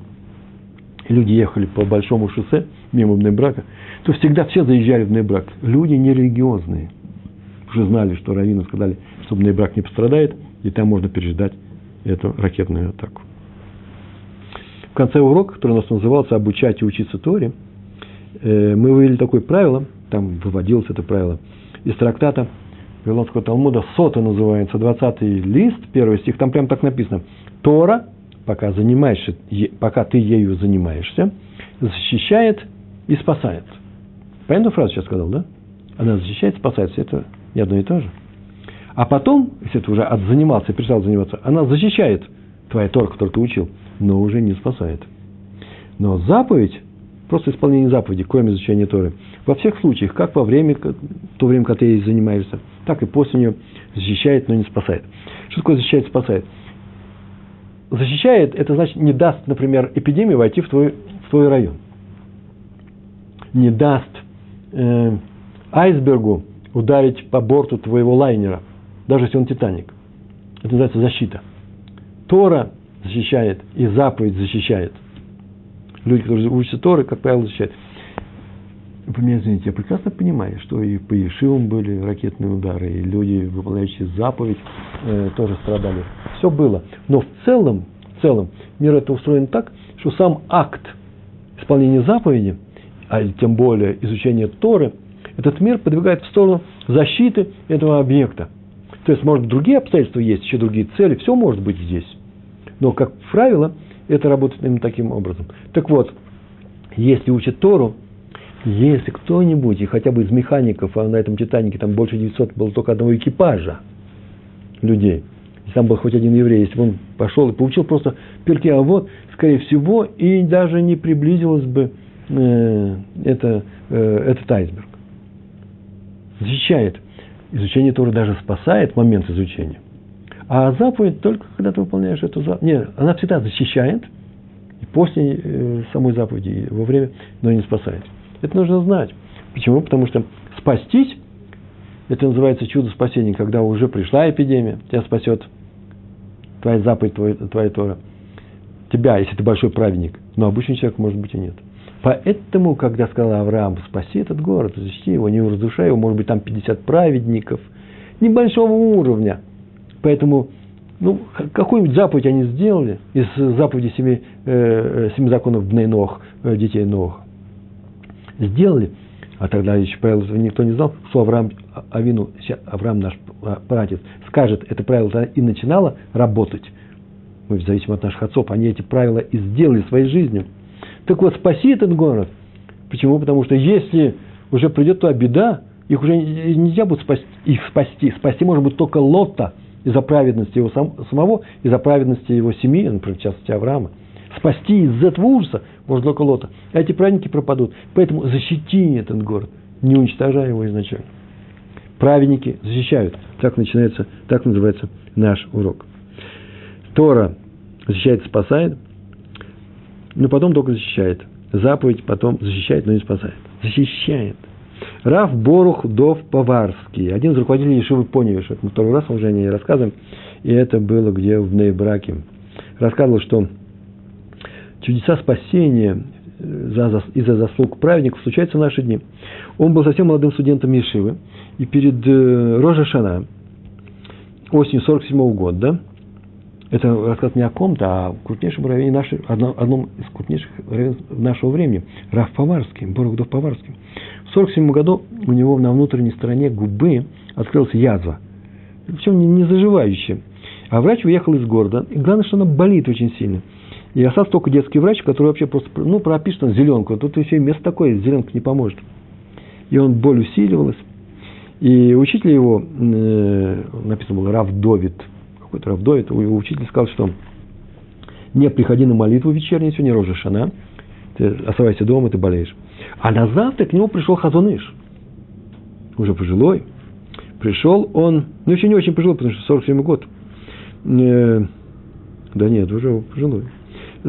и люди ехали по большому шоссе мимо Нейбрака, то всегда все заезжали в Нейбрак. Люди нерелигиозные. Уже знали, что раввины сказали, что Нейбрак не пострадает, и там можно переждать эту ракетную атаку. В конце урока, который у нас назывался «Обучать и учиться Торе», э, мы вывели такое правило, там выводилось это правило, из трактата Вавилонского Талмуда, сота называется, 20 лист, первый стих, там прям так написано. Тора, пока, занимаешься, пока ты ею занимаешься, защищает и спасает. Понятную фразу сейчас сказал, да? Она защищает, спасает. Это не одно и то же. А потом, если ты уже от занимался, перестал заниматься, она защищает твоя Тора, которую ты учил, но уже не спасает. Но заповедь, просто исполнение заповеди, кроме изучения Торы, во всех случаях, как во время, то время, когда ты ей занимаешься, так и после нее защищает, но не спасает. Что такое защищает, спасает? Защищает, это значит, не даст, например, эпидемии войти в твой, в твой район. Не даст э, айсбергу ударить по борту твоего лайнера – даже если он Титаник. Это называется защита. Тора защищает, и заповедь защищает. Люди, которые учатся Торы, как правило, защищают. Вы меня извините, я прекрасно понимаю, что и по Ешивам были ракетные удары, и люди, выполняющие заповедь, э, тоже страдали. Все было. Но в целом, в целом, мир это устроен так, что сам акт исполнения заповеди, а тем более изучения Торы, этот мир подвигает в сторону защиты этого объекта. То есть, может, другие обстоятельства есть, еще другие цели, все может быть здесь. Но, как правило, это работает именно таким образом. Так вот, если учат Тору, Если кто-нибудь, и хотя бы из механиков, а на этом Титанике там больше 900 было только одного экипажа людей, если там был хоть один еврей, если бы он пошел и получил просто перки, а вот, скорее всего, и даже не приблизилось бы э, это, э, этот айсберг. Защищает. Изучение Торы даже спасает момент изучения. А заповедь только когда ты выполняешь эту заповедь. Нет, она всегда защищает, и после э, самой заповеди, и во время, но не спасает. Это нужно знать. Почему? Потому что спастись, это называется чудо спасения, когда уже пришла эпидемия, тебя спасет твоя заповедь, твоя, твоя Тора. Тебя, если ты большой праведник. Но обычный человек, может быть, и нет. Поэтому, когда сказал Авраам, спаси этот город, защити его, не разрушай его, может быть, там 50 праведников, небольшого уровня. Поэтому, ну, какую-нибудь заповедь они сделали из заповеди семи, э, семи законов Бней Нох, э, детей Нох. Сделали, а тогда еще правило никто не знал, что Авраам, Авину, Авраам наш пратец, скажет, это правило и начинало работать. Мы, в зависимости от наших отцов, они эти правила и сделали своей жизнью – так вот, спаси этот город. Почему? Потому что если уже придет туда беда, их уже нельзя будет спасти, их спасти. Спасти может быть только Лота из-за праведности его сам, самого, из-за праведности его семьи, например, в частности Авраама. Спасти из этого ужаса можно только Лота. А эти праведники пропадут. Поэтому защити этот город, не уничтожая его изначально. Праведники защищают. Так начинается, так называется наш урок. Тора защищает, спасает, но потом только защищает. Заповедь потом защищает, но не спасает. Защищает. Раф Борух Дов Поварский, один из руководителей Ешивы Поневиш, это мы второй раз уже о ней рассказываем, и это было где в Нейбраке. Рассказывал, что чудеса спасения э, из-за заслуг праведников случаются в наши дни. Он был совсем молодым студентом Ешивы, и перед э, Рожа Шана, осенью 47 -го года, да, это рассказ не о ком-то, а о крупнейшем раввине нашей, одном, из крупнейших раввинов нашего времени, Раф Поварский, Бородов Поварский. В 47 году у него на внутренней стороне губы открылась язва, причем не, не заживающая. А врач уехал из города, и главное, что она болит очень сильно. И остался только детский врач, который вообще просто, ну, пропишет он зеленку. Тут еще место такое, зеленка не поможет. И он боль усиливалась. И учитель его, э, написано было Рав Довид – какой-то Равдовит, его учитель сказал, что не приходи на молитву вечернюю, сегодня Рожа Шана, ты оставайся дома, ты болеешь. А на завтра к нему пришел Хазуныш, уже пожилой. Пришел он, ну еще не очень пожилой, потому что 47 год. Э, да нет, уже пожилой.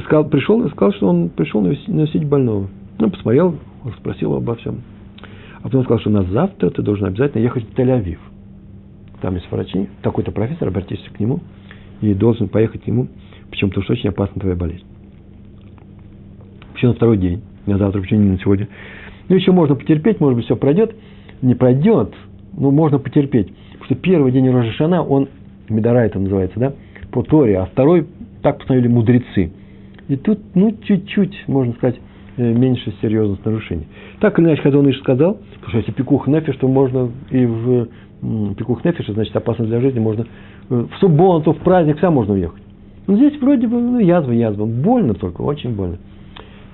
Сказал, пришел сказал, что он пришел носить больного. Ну, посмотрел, спросил обо всем. А потом сказал, что на завтра ты должен обязательно ехать в Тель-Авив там есть врачи, такой-то профессор, обратись к нему, и должен поехать к нему, почему потому что очень опасна твоя болезнь. Почему на второй день, на завтра, почему не на сегодня. Ну, еще можно потерпеть, может быть, все пройдет, не пройдет, но можно потерпеть. Потому что первый день Рожешана, он, Медора это называется, да, по Торе, а второй, так постановили мудрецы. И тут, ну, чуть-чуть, можно сказать, э, меньше серьезных нарушений. Так или иначе, Хазон Иш сказал, потому что если пикух нефиш, то можно и в пикух нефиша, значит, опасность для жизни, можно э, в субботу, в праздник, вся можно уехать. Но здесь вроде бы ну, язва, язва. Больно только, очень больно.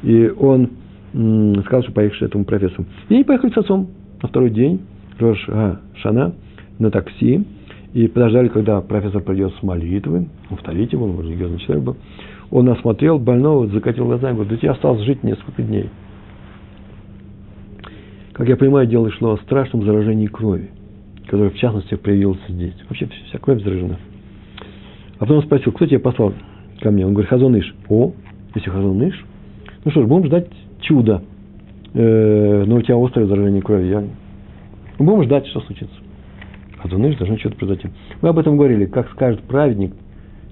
И он сказал, что поехали этому профессору. И они поехали с отцом на второй день, Рош а, Шана, на такси. И подождали, когда профессор придет с молитвы. Повторите его, он религиозный человек был. Он осмотрел больного, закатил глаза и говорит, да тебе осталось жить несколько дней. Как я понимаю, дело шло о страшном заражении крови – который в частности проявился здесь. Вообще вся кровь заражена. А потом он спросил, кто тебя послал ко мне? Он говорит, Хазон. О, если Хазон ну что ж, будем ждать чуда. Э, но у тебя острое заражение крови. Я... Будем ждать, что случится. Хазон должно что-то произойти. Мы об этом говорили. Как скажет праведник,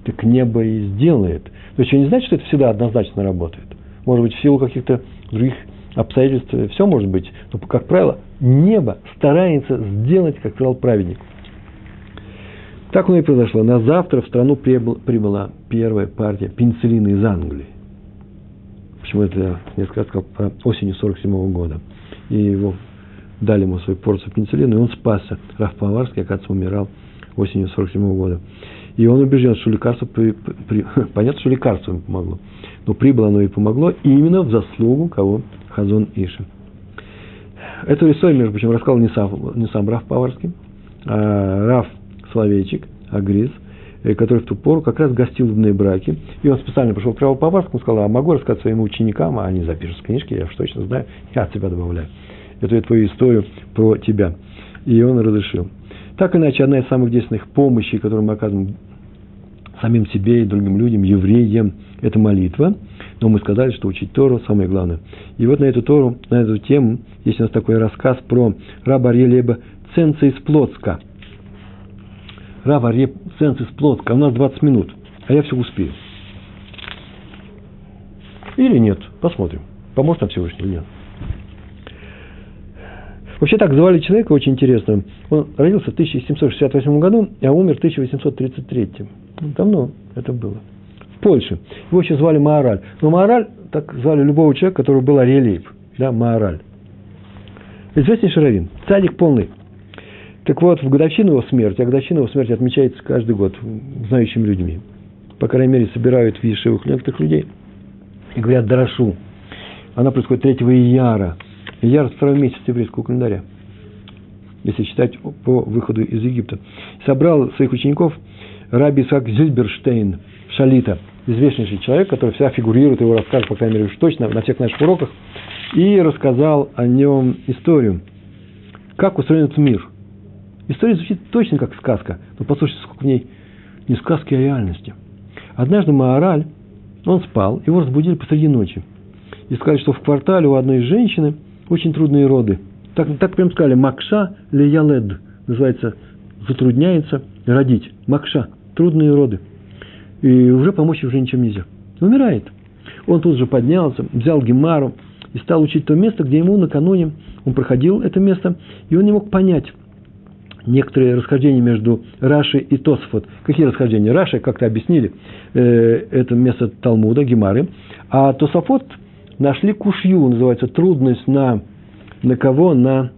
так небо и сделает. То есть, не значит, что это всегда однозначно работает. Может быть, в силу каких-то других обстоятельств все может быть. Но, как правило, небо старается сделать, как сказал праведник. Так оно и произошло. На завтра в страну прибыла первая партия пенициллина из Англии. Почему это несколько раз сказал про осенью 47 года. И его дали ему свою порцию пенициллина, и он спасся. Раф Поварский, оказывается, умирал осенью 47 года. И он убежден, что лекарство, при, при, понятно, что лекарство ему помогло. Но прибыло оно и помогло именно в заслугу кого? Хазон Иша. Эту историю, между прочим, рассказал не сам, не сам Раф Паварский, а Раф Соловейчик, Агриз, э, который в ту пору как раз гостил в браке. И он специально пришел к Раву Паварскому и сказал, а могу рассказать своим ученикам, а они запишут в книжке, я уж точно знаю, я от себя добавляю. Эту твою историю про тебя. И он разрешил. Так иначе, одна из самых действенных помощей, которую мы оказываем самим себе и другим людям, евреям, это молитва. Но мы сказали, что учить Тору самое главное. И вот на эту Тору, на эту тему, есть у нас такой рассказ про раба Арьелеба Ценца из Плотска. Раб Арье Ценца из Плотска. У нас 20 минут, а я все успею. Или нет, посмотрим. Поможет нам Всевышний или нет. Вообще так звали человека очень интересно. Он родился в 1768 году, а умер в 1833. Давно это было. Польше. Его еще звали Маораль. Но Маораль, так звали любого человека, который был Арелиев. Да, Маораль. Известнейший раввин. Цадик полный. Так вот, в годовщину его смерти, а годовщина его смерти отмечается каждый год знающими людьми. По крайней мере, собирают в Ешивах некоторых людей и говорят Дарашу. Она происходит 3 ияра – Ияр – второй месяц еврейского календаря, если считать по выходу из Египта. Собрал своих учеников Раби Исаак Зильберштейн, Шалита, известнейший человек, который всегда фигурирует, его расскажет, по крайней мере, уж точно на всех наших уроках, и рассказал о нем историю, как устроен этот мир. История звучит точно как сказка, но послушайте, сколько в ней не сказки, а реальности. Однажды Маораль, он спал, его разбудили посреди ночи. И сказали, что в квартале у одной женщины – очень трудные роды. Так, так прям сказали, Макша леялед, называется, затрудняется родить. Макша, трудные роды. И уже помочь уже ничем нельзя. Умирает. Он тут же поднялся, взял Гемару и стал учить то место, где ему накануне он проходил это место, и он не мог понять некоторые расхождения между Раши и Тосфот. Какие расхождения? Раши, как-то объяснили, э, это место Талмуда, Гемары, а Тософот – нашли кушью, называется, трудность на, на кого? На,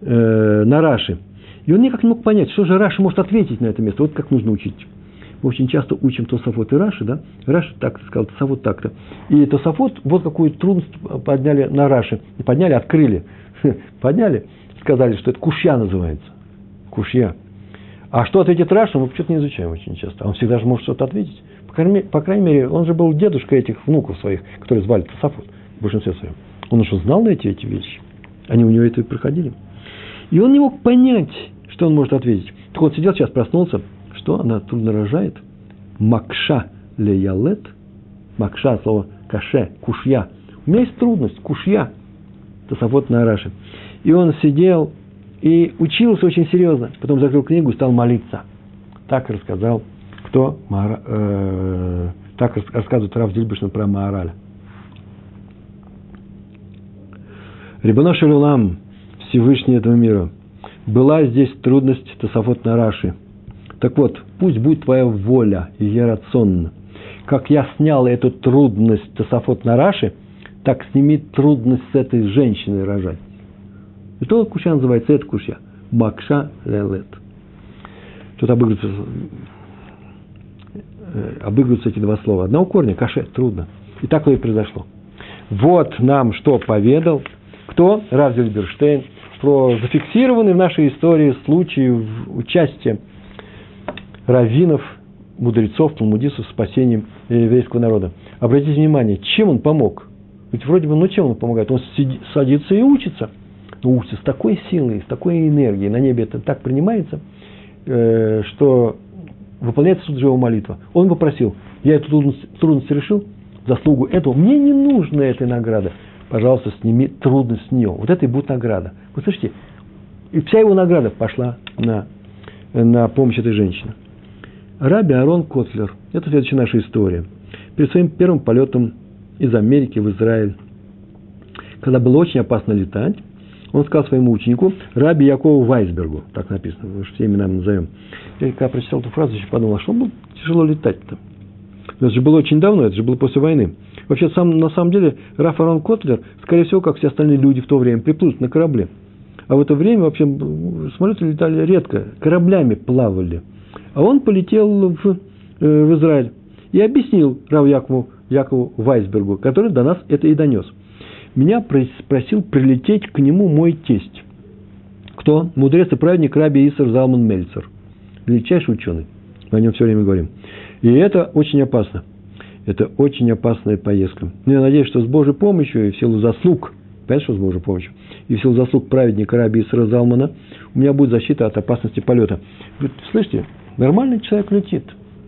э, на Раши. И он никак не мог понять, что же Раши может ответить на это место. Вот как нужно учить. Мы очень часто учим Тософот и Раши, да? Раши так сказал, Тософот так-то. И Тософот вот какую трудность подняли на Раши. И подняли, открыли. Подняли, сказали, что это кушья называется. Кушья. А что ответит Раша, мы почему-то не изучаем очень часто. Он всегда же может что-то ответить. По крайней мере, он же был дедушка этих внуков своих, которые звали Тософот в большинстве своем. Он уже знал эти, эти вещи. Они у него это и проходили. И он не мог понять, что он может ответить. Так вот, сидел сейчас, проснулся. Что она трудно рожает? Макша леялет. Макша, слово каше, кушья. У меня есть трудность, кушья. Тософот на Араше. И он сидел и учился очень серьезно. Потом закрыл книгу и стал молиться. Так рассказал кто? Мара, э, так рассказывает Рав Дильбышин про Маораля. Рибано Шалулам, Всевышний этого мира, была здесь трудность Тософот на Раши. Так вот, пусть будет твоя воля, Ерацон. Как я снял эту трудность Тософот на Раши, так сними трудность с этой женщиной рожать. И то кушья называется, это кушья. Макша лелет. Тут обыгрывается Э, обыгрываются эти два слова. Одного корня, каше, трудно. И так и произошло. Вот нам что поведал, кто? Раф Зельберштейн, про зафиксированный в нашей истории случай участия раввинов, мудрецов, талмудистов в спасении еврейского народа. Обратите внимание, чем он помог? Ведь вроде бы, ну чем он помогает? Он сидит, садится и учится. Но учится с такой силой, с такой энергией. На небе это так принимается, э, что выполняется суд его молитва. Он попросил, я эту трудность, трудность решил, заслугу этого, мне не нужна эта награда. Пожалуйста, сними трудность с нее. Вот это и будет награда. Вы слышите? И вся его награда пошла на, на помощь этой женщине. Раби Арон Котлер. Это следующая наша история. Перед своим первым полетом из Америки в Израиль, когда было очень опасно летать, он сказал своему ученику, Раби Якову Вайсбергу, так написано, мы все имена назовем. Я когда прочитал эту фразу, еще подумал, а что было тяжело летать-то? Это же было очень давно, это же было после войны. Вообще, сам, на самом деле, Раф Арон Котлер, скорее всего, как все остальные люди в то время, приплыл на корабле. А в это время вообще самолеты летали редко, кораблями плавали. А он полетел в, э, в Израиль и объяснил Рав Якову, Якову Вайсбергу, который до нас это и донес – меня просил прилететь к нему мой тесть. Кто? Мудрец и праведник Раби Исар Залман Мельцер. Величайший ученый. Мы о нем все время говорим. И это очень опасно. Это очень опасная поездка. Но я надеюсь, что с Божьей помощью и в силу заслуг, понимаешь, что с Божьей помощью, и в силу заслуг праведника Раби Исра Залмана, у меня будет защита от опасности полета. Вы слышите, нормальный человек летит.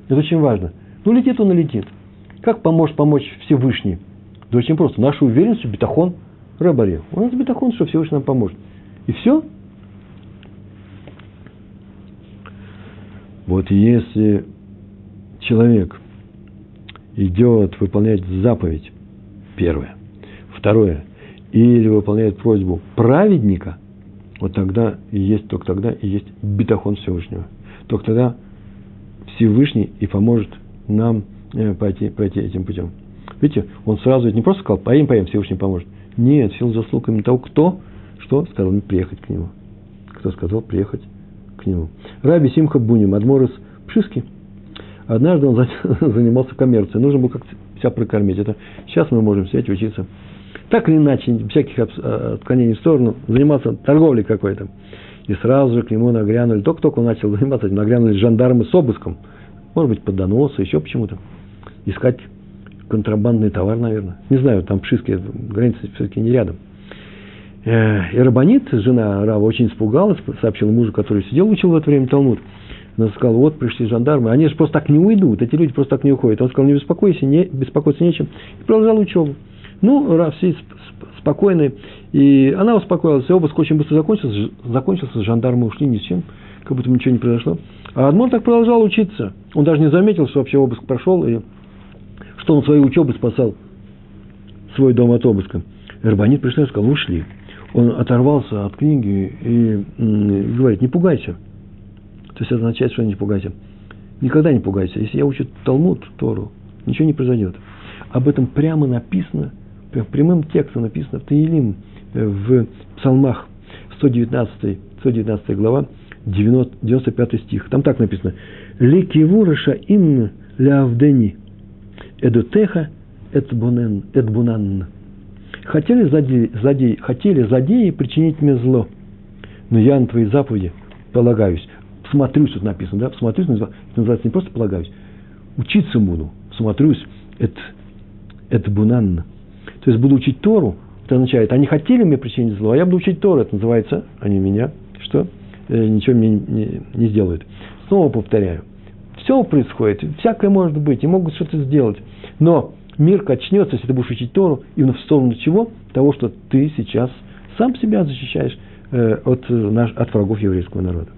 Это очень важно. Ну, летит он и летит. Как поможет помочь Всевышний? Да очень просто. Наша уверенность, бетахон, рабаре. У нас бетахон, что Всевышний нам поможет. И все. Вот если человек идет выполнять заповедь, первое, второе, или выполняет просьбу праведника, вот тогда и есть, только тогда и есть бетахон Всевышнего. Только тогда Всевышний и поможет нам э, пойти, пройти этим путем. Видите, он сразу не просто сказал, поим, поим, Всевышний поможет. Нет, в силу заслуг именно того, кто, что сказал приехать к нему. Кто сказал приехать к нему. Раби Симха Буним, Адморис Пшиски. Однажды он занимался коммерцией. Нужно было как-то себя прокормить. Это сейчас мы можем сидеть учиться. Так или иначе, всяких э, отклонений в сторону, заниматься торговлей какой-то. И сразу же к нему нагрянули, только-только он начал заниматься нагрянули жандармы с обыском. Может быть, под доносы, еще почему-то. Искать контрабандный товар, наверное. Не знаю, там Пшиски, граница все-таки не рядом. Э, и Рабанит, жена Рава, очень испугалась, сообщила мужу, который сидел, учил в это время Талмуд. Она сказала, вот пришли жандармы, они же просто так не уйдут, эти люди просто так не уходят. Он сказал, не беспокойся, не, беспокоиться нечем. И продолжал учебу. Ну, Рав все спокойны. И она успокоилась, и обыск очень быстро закончился, закончился, жандармы ушли ни с чем, как будто ничего не произошло. А Адмон так продолжал учиться. Он даже не заметил, что вообще обыск прошел, и что он своей учебы спасал свой дом от обыска. Эрбанит пришел и сказал, ушли. Он оторвался от книги и говорит, не пугайся. То есть это означает, что не пугайся. Никогда не пугайся. Если я учу Талмуд, Тору, ничего не произойдет. Об этом прямо написано, прямым текстом написано в Таилим, э, в Псалмах 119, 119 глава, 95 стих. Там так написано. Ликивураша им лявдени эдутеха эдбунен, эдбунан. Хотели злодеи, злодеи, хотели злодеи причинить мне зло, но я на твои заповеди полагаюсь. Смотрюсь, тут написано, да? Смотрюсь, называется не просто полагаюсь, учиться буду. Смотрюсь, это, это бунан. То есть буду учить Тору, это означает, они хотели мне причинить зло, а я буду учить Тору, это называется, они меня, что? Э, ничего мне не, не сделают. Снова повторяю, все происходит, всякое может быть, и могут что-то сделать. Но мир качнется, если ты будешь учить Тору, именно в сторону чего? Того, что ты сейчас сам себя защищаешь э, от, наш, от врагов еврейского народа.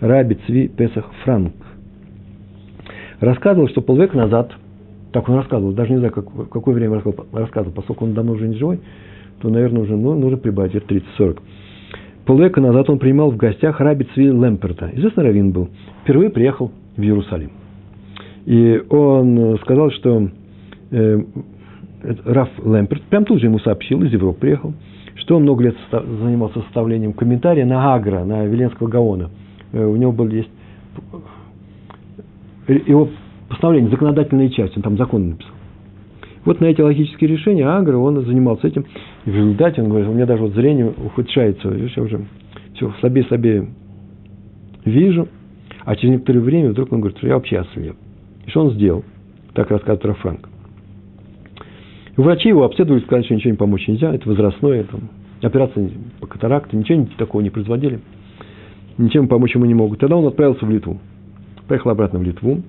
Раби Цви Песах Франк рассказывал, что полвека назад, так он рассказывал, даже не знаю, как, какое время рассказывал, поскольку он давно уже не живой, то, наверное, уже ну, нужно прибавить лет 30-40. Полвека назад он принимал в гостях Раби Цви Лемперта. Известный раввин был. Впервые приехал в Иерусалим. И он сказал, что э, Раф Лемперт, прям тут же ему сообщил, из Европы приехал, что он много лет занимался составлением комментария на Агра, на Веленского Гаона. Э, у него был есть э, его постановление, законодательная часть, он там закон написал. Вот на эти логические решения Агра, он занимался этим. И в результате он говорит, у меня даже вот зрение ухудшается, я уже все слабее слабее вижу. А через некоторое время вдруг он говорит, что я вообще ослеп. И что он сделал? Так рассказывает Рафранк. Врачи его обследовали, сказали, что ничего не помочь нельзя, это возрастное, там, операция по катаракте, ничего такого не производили, ничем помочь ему не могут. Тогда он отправился в Литву. Поехал обратно в Литву,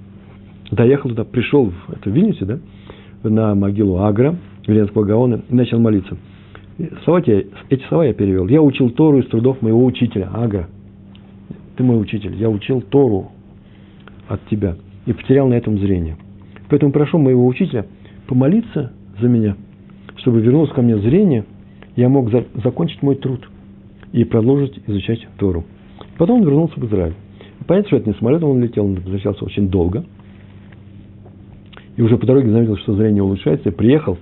доехал туда, пришел в, это, в да, на могилу Агра, Веленского Гаона, и начал молиться. Слова эти слова я перевел. Я учил Тору из трудов моего учителя, Агра – ты мой учитель, я учил Тору от тебя и потерял на этом зрение. Поэтому прошу моего учителя помолиться за меня, чтобы вернулось ко мне зрение, я мог за, закончить мой труд и продолжить изучать Тору. Потом он вернулся в Израиль. Понятно, что это не самолетом он летел, он возвращался очень долго. И уже по дороге заметил, что зрение улучшается, приехал,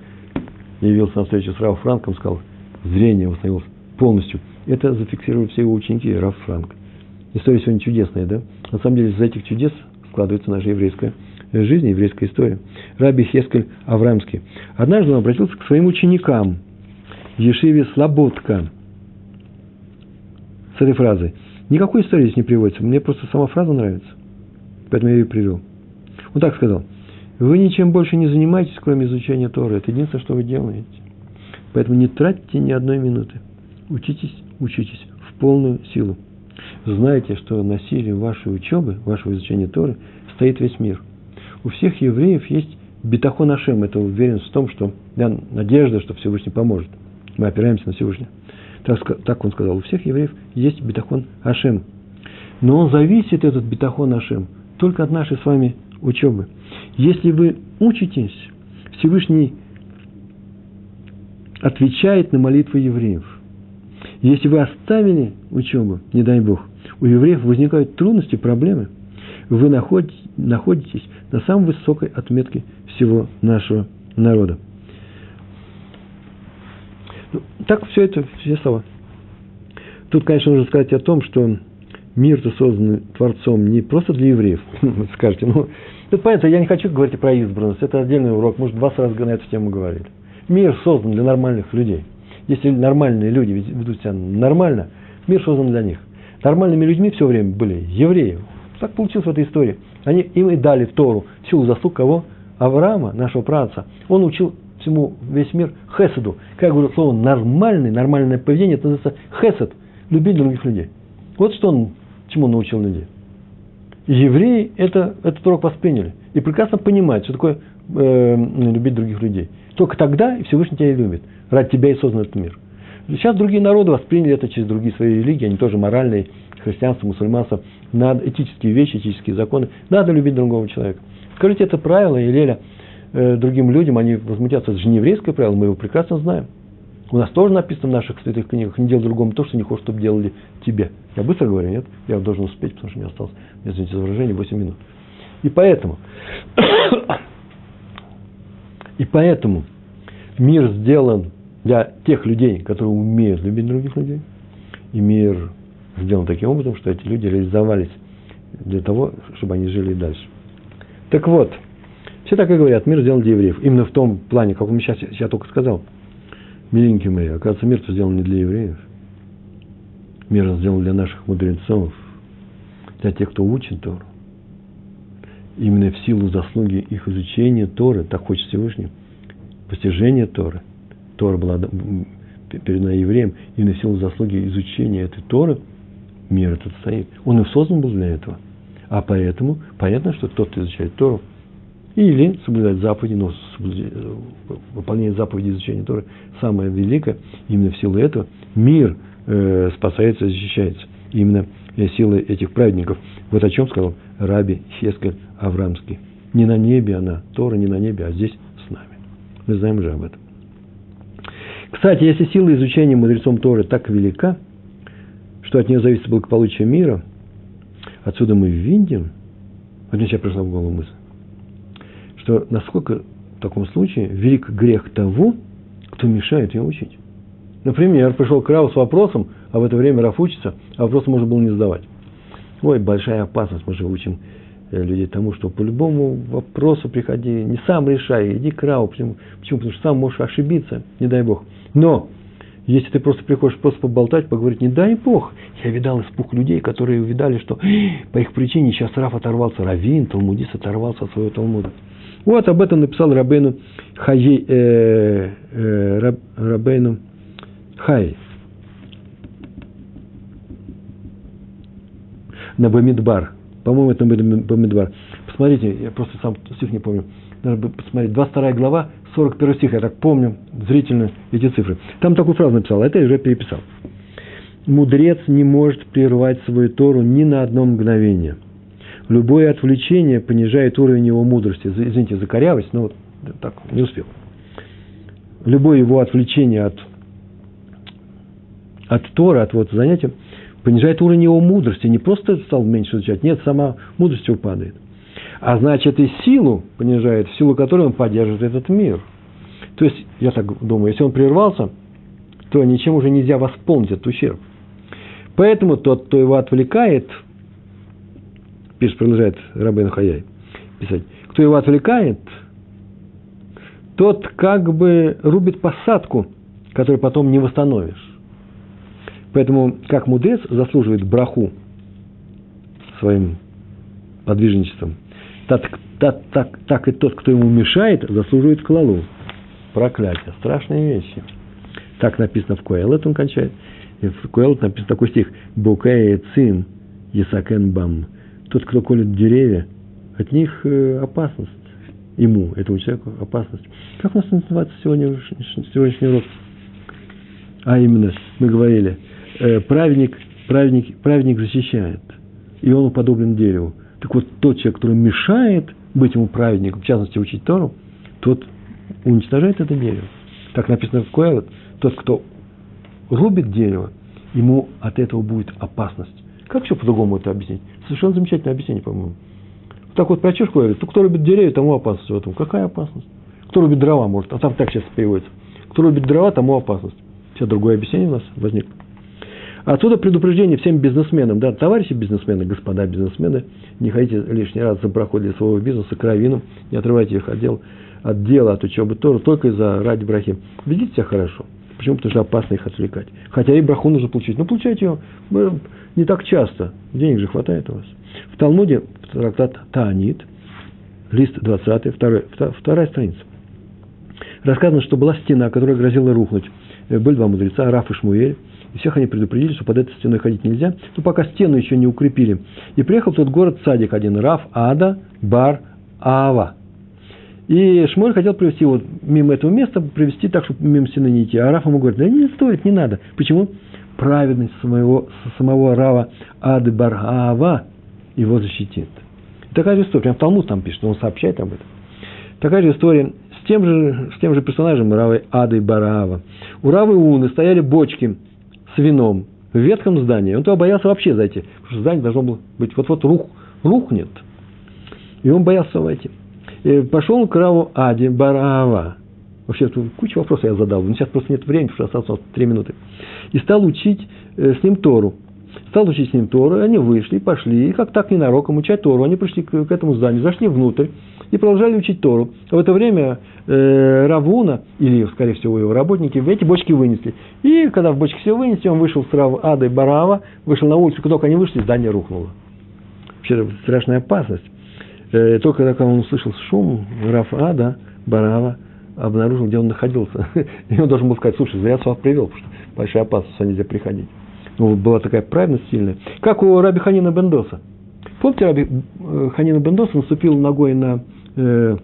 явился на встречу с Раф Франком, сказал, зрение восстановилось полностью. Это зафиксировали все его ученики, Раф Франк. История сегодня чудесная, да? На самом деле, из этих чудес складывается наша еврейская жизнь, еврейская история. Раби Хескель Аврамский. Однажды он обратился к своим ученикам Ешиве Слободка. С этой фразой. Никакой истории здесь не приводится. Мне просто сама фраза нравится. Поэтому я ее привел. Он так сказал. Вы ничем больше не занимаетесь, кроме изучения Торы. Это единственное, что вы делаете. Поэтому не тратьте ни одной минуты. Учитесь, учитесь в полную силу. Знайте, что на силе вашей учебы, вашего изучения Торы стоит весь мир. У всех евреев есть бетахон Ашем. Это уверенность в том, что да, надежда, что Всевышний поможет. Мы опираемся на Всевышнего. Так, так он сказал. У всех евреев есть бетахон Ашем. Но он зависит, этот бетахон Ашем, только от нашей с вами учебы. Если вы учитесь, Всевышний отвечает на молитвы евреев. Если вы оставили учебу, не дай Бог, у евреев возникают трудности, проблемы. Вы находитесь на самой высокой отметке всего нашего народа. Ну, так все это, все слова. Тут, конечно, нужно сказать о том, что мир-то создан Творцом не просто для евреев. Вы скажете, ну, это понятно, я не хочу говорить про избранность, это отдельный урок, может, два раза на эту тему говорили. Мир создан для нормальных людей. Если нормальные люди ведут себя нормально, мир создан для них. Нормальными людьми все время были евреи. Так получилось в этой истории. Они им и дали Тору в силу заслуг кого? Авраама, нашего праца. Он учил всему весь мир хеседу. Как я говорю слово нормальный, нормальное поведение, это называется хесед, любить других людей. Вот что он, чему научил людей. Евреи это, этот урок восприняли и прекрасно понимают, что такое э, любить других людей. Только тогда Всевышний тебя и любит. Ради тебя и создан этот мир. Сейчас другие народы восприняли это через другие свои религии, они тоже моральные, христианство, мусульманство, надо, этические вещи, этические законы, надо любить другого человека. Скажите это правило, и Леля э, другим людям, они возмутятся, это же не еврейское правило, мы его прекрасно знаем. У нас тоже написано в наших святых книгах, не делай другому то, что не хочешь, чтобы делали тебе. Я быстро говорю, нет? Я должен успеть, потому что мне осталось, извините за выражение, 8 минут. И поэтому, и поэтому мир сделан для тех людей, которые умеют любить других людей. И мир сделан таким образом, что эти люди реализовались для того, чтобы они жили и дальше. Так вот, все так и говорят, мир сделан для евреев. Именно в том плане, как он сейчас я только сказал. Миленькие мои, оказывается, мир сделан не для евреев. Мир сделан для наших мудрецов, для тех, кто учит Тору. Именно в силу заслуги их изучения Торы, так хочет Всевышний, постижения Торы, Тора была передана евреям, и на силу заслуги изучения этой Торы мир этот стоит. Он и создан был для этого. А поэтому понятно, что тот, кто изучает Тору, или соблюдать заповеди, но выполнение заповедей изучения Торы самое великое, именно в силу этого мир э, спасается и защищается. Именно силы этих праведников. Вот о чем сказал Раби Хескель Аврамский. Не на небе она, Тора не на небе, а здесь с нами. Мы знаем же об этом. Кстати, если сила изучения мудрецом Торы так велика, что от нее зависит благополучие мира, отсюда мы видим, вот мне сейчас пришла в голову мысль, что насколько в таком случае велик грех того, кто мешает ее учить. Например, пришел к Раву с вопросом, а в это время Раф учится, а вопрос можно было не задавать. Ой, большая опасность, мы же учим э, людей тому, что по любому вопросу приходи, не сам решай, иди к Раву. Почему? Почему? Потому что сам можешь ошибиться, не дай Бог. Но если ты просто приходишь просто поболтать, поговорить, не дай Бог. Я видал испуг людей, которые увидали, что по их причине сейчас Раф оторвался, Равин, Талмудист оторвался от своего Талмуда. Вот об этом написал Рабейну Хай, э, э, Раб, Рабейну Хай. На Бамидбар. По-моему, это на Бамидбар. Посмотрите, я просто сам стих не помню. Надо посмотреть. 22 глава, 41 стих, я так помню зрительно эти цифры. Там такую фразу написал, а это я уже переписал. Мудрец не может прервать свою Тору ни на одно мгновение. Любое отвлечение понижает уровень его мудрости. Извините за корявость, но вот так, не успел. Любое его отвлечение от, от Тора, от вот занятия, понижает уровень его мудрости. Не просто стал меньше изучать, нет, сама мудрость его падает а значит и силу понижает, силу которой он поддерживает этот мир. То есть, я так думаю, если он прервался, то ничем уже нельзя восполнить этот ущерб. Поэтому тот, кто его отвлекает, пишет, продолжает Рабин Хаяй писать, кто его отвлекает, тот как бы рубит посадку, который потом не восстановишь. Поэтому, как мудрец заслуживает браху своим подвижничеством, так, так, так, так и тот, кто ему мешает, заслуживает клалу. Проклятие. Страшные вещи. Так написано в Коэлет, он кончает. И в Коэлет написан такой стих. Букая цин есакен бам. Тот, кто колет деревья, от них э, опасность. Ему, этому человеку, опасность. Как у нас называется сегодня, сегодняшний урок? А именно, мы говорили, э, праведник, праведник, праведник защищает. И он уподоблен дереву. Так вот, тот человек, который мешает быть ему праведником, в частности, учить Тору, тот уничтожает это дерево. Так написано в Коэлет. Тот, кто рубит дерево, ему от этого будет опасность. Как еще по-другому это объяснить? Совершенно замечательное объяснение, по-моему. Так вот, прочешь говорит, кто рубит деревья, тому опасность в этом. Какая опасность? Кто рубит дрова, может, а там так сейчас переводится. Кто рубит дрова, тому опасность. Сейчас другое объяснение у нас возникло. Отсюда предупреждение всем бизнесменам, да, товарищи бизнесмены, господа бизнесмены, не ходите лишний раз за проход для своего бизнеса к раввинам, не отрывайте их от дел, от дела, от учебы Тору, только из-за ради брахи. Ведите себя хорошо. Почему? Потому что опасно их отвлекать. Хотя и браху нужно получить. Но получайте ее не так часто. Денег же хватает у вас. В Талмуде, в трактат Таанит, лист 20, второй, вторая страница. Рассказано, что была стена, которая грозила рухнуть. Э, были два мудреца, Раф и Шмуэль. И всех они предупредили, что под этой стеной ходить нельзя. Но пока стену еще не укрепили. И приехал в тот город садик один. Раф, Ада, Бар, Ава. И Шмуэль хотел привести его мимо этого места, привести так, чтобы мимо стены не идти. А Раф ему говорит, да не стоит, не надо. Почему? Праведность самого, самого Рава Ады Барава его защитит. Такая же история, прям Талмуд там пишет, он сообщает об этом. Такая же история с тем же, с тем же персонажем Равой Ады Бараава. У Равы Уны стояли бочки с вином в ветхом здании. Он туда боялся вообще зайти, потому что здание должно было быть вот-вот рух, рухнет. И он боялся войти. И пошел к Раву Ади Барава. Вообще, тут кучу вопросов я задал, но сейчас просто нет времени, потому что осталось три минуты. И стал учить э, с ним Тору. Стал учить с ним Тору, и они вышли, пошли, и как так ненароком учать Тору. Они пришли к, к этому зданию, зашли внутрь и продолжали учить Тору. А в это время э, Равуна, или, скорее всего, его работники, эти бочки вынесли. И когда в бочке все вынесли, он вышел с Рав Адой Барава, вышел на улицу, как только они вышли, здание рухнуло. Вообще, страшная опасность. Э, только когда он услышал шум, Раф Ада Барава обнаружил, где он находился. И он должен был сказать, слушай, зря вас привел, потому что большая опасность, что нельзя приходить. Ну, была такая праведность сильная. Как у Раби Ханина Бендоса. Помните, Раби э, Ханина Бендоса наступил ногой на, э,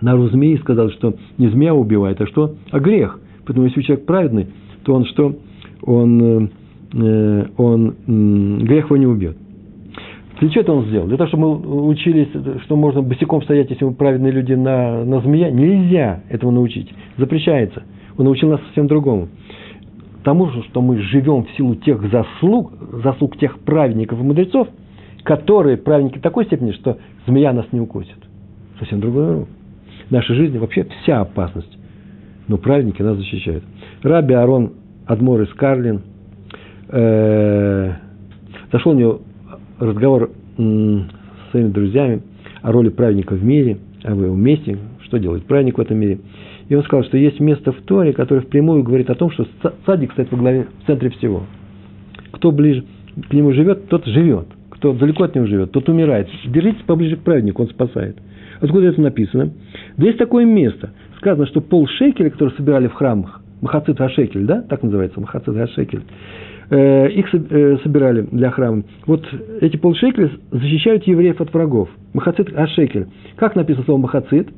на руку змеи и сказал, что не змея убивает, а что? А грех. Поэтому, если человек праведный, то он что? Он, э, он э, грех его не убьет. Для чего это он сделал? Для того, чтобы мы учились, что можно босиком стоять, если мы праведные люди на, на змея. Нельзя этого научить. Запрещается. Он научил нас совсем другому. Тому, что мы живем в силу тех заслуг, заслуг тех праведников и мудрецов, которые праведники такой степени, что змея нас не укусит. Совсем другое. В нашей жизни вообще вся опасность. Но праведники нас защищают. Раби Арон Адмор из э, зашел у него разговор с своими друзьями о роли праведника в мире, о его месте, что делает праведник в этом мире. И он сказал, что есть место в Торе, которое впрямую говорит о том, что садик стоит во главе, в центре всего. Кто ближе к нему живет, тот живет. Кто далеко от него живет, тот умирает. Держитесь поближе к праведнику, он спасает. Откуда это написано? Да есть такое место. Сказано, что пол шекеля, который собирали в храмах, Махацит Хашекель, да, так называется, Махацит Хашекель, Э, их э, собирали для храма. Вот эти полшекеля защищают евреев от врагов. Махацит Ашекель. Как написано слово махацит?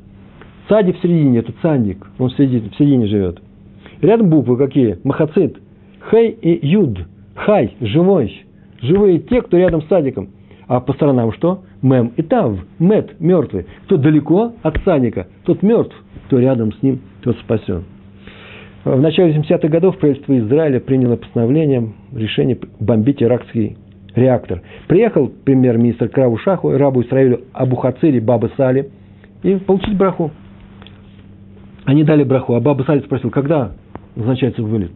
Цади в середине, это цандик, он в середине, в середине живет. Рядом буквы какие? Махацит. Хей и Юд. Хай, живой. Живые те, кто рядом с садиком. А по сторонам что? Мем и Тав. Мет, мертвый. Кто далеко от садика, тот мертв. Кто рядом с ним, тот спасен. В начале 70-х годов правительство Израиля приняло постановление, решение бомбить иракский реактор. Приехал премьер-министр Краву Шаху, рабу Израилю Абу Хацири, Баба Сали, и получить браху. Они дали браху, а Баба Сали спросил, когда назначается вылет?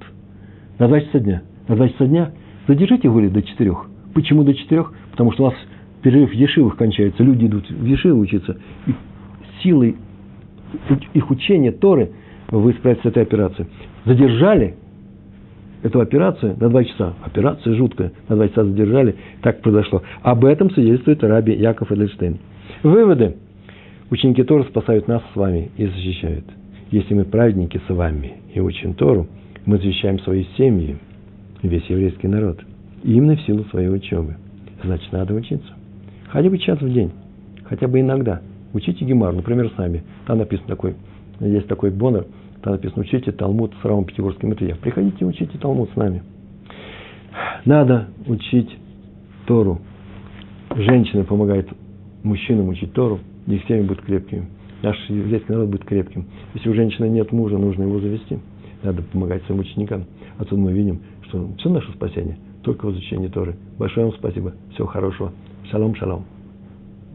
На 2 часа дня. На 2 часа дня задержите вылет до 4. Почему до 4? Потому что у нас перерыв в Ешивах кончается, люди идут в Ешивы учиться, и силой их учения Торы – вы справитесь с этой операцией. Задержали эту операцию на два часа. Операция жуткая. На два часа задержали. Так произошло. Об этом свидетельствует раби Яков Эдельштейн. Выводы. Ученики Торы спасают нас с вами и защищают. Если мы праведники с вами и учим Тору, мы защищаем свои семьи, весь еврейский народ. Именно в силу своей учебы. Значит, надо учиться. Хотя бы час в день. Хотя бы иногда. Учите Гемар, например, с нами. Там написано такой, есть такой бонер, там написано, учите Талмуд с Равом Пятигорским. Это я. Приходите, учите Талмуд с нами. Надо учить Тору. Женщина помогает мужчинам учить Тору, их семьи будут крепкими. Наш еврейский народ будет крепким. Если у женщины нет мужа, нужно его завести. Надо помогать своим ученикам. Отсюда мы видим, что все наше спасение только в изучении Торы. Большое вам спасибо. Всего хорошего. Шалом, шалом.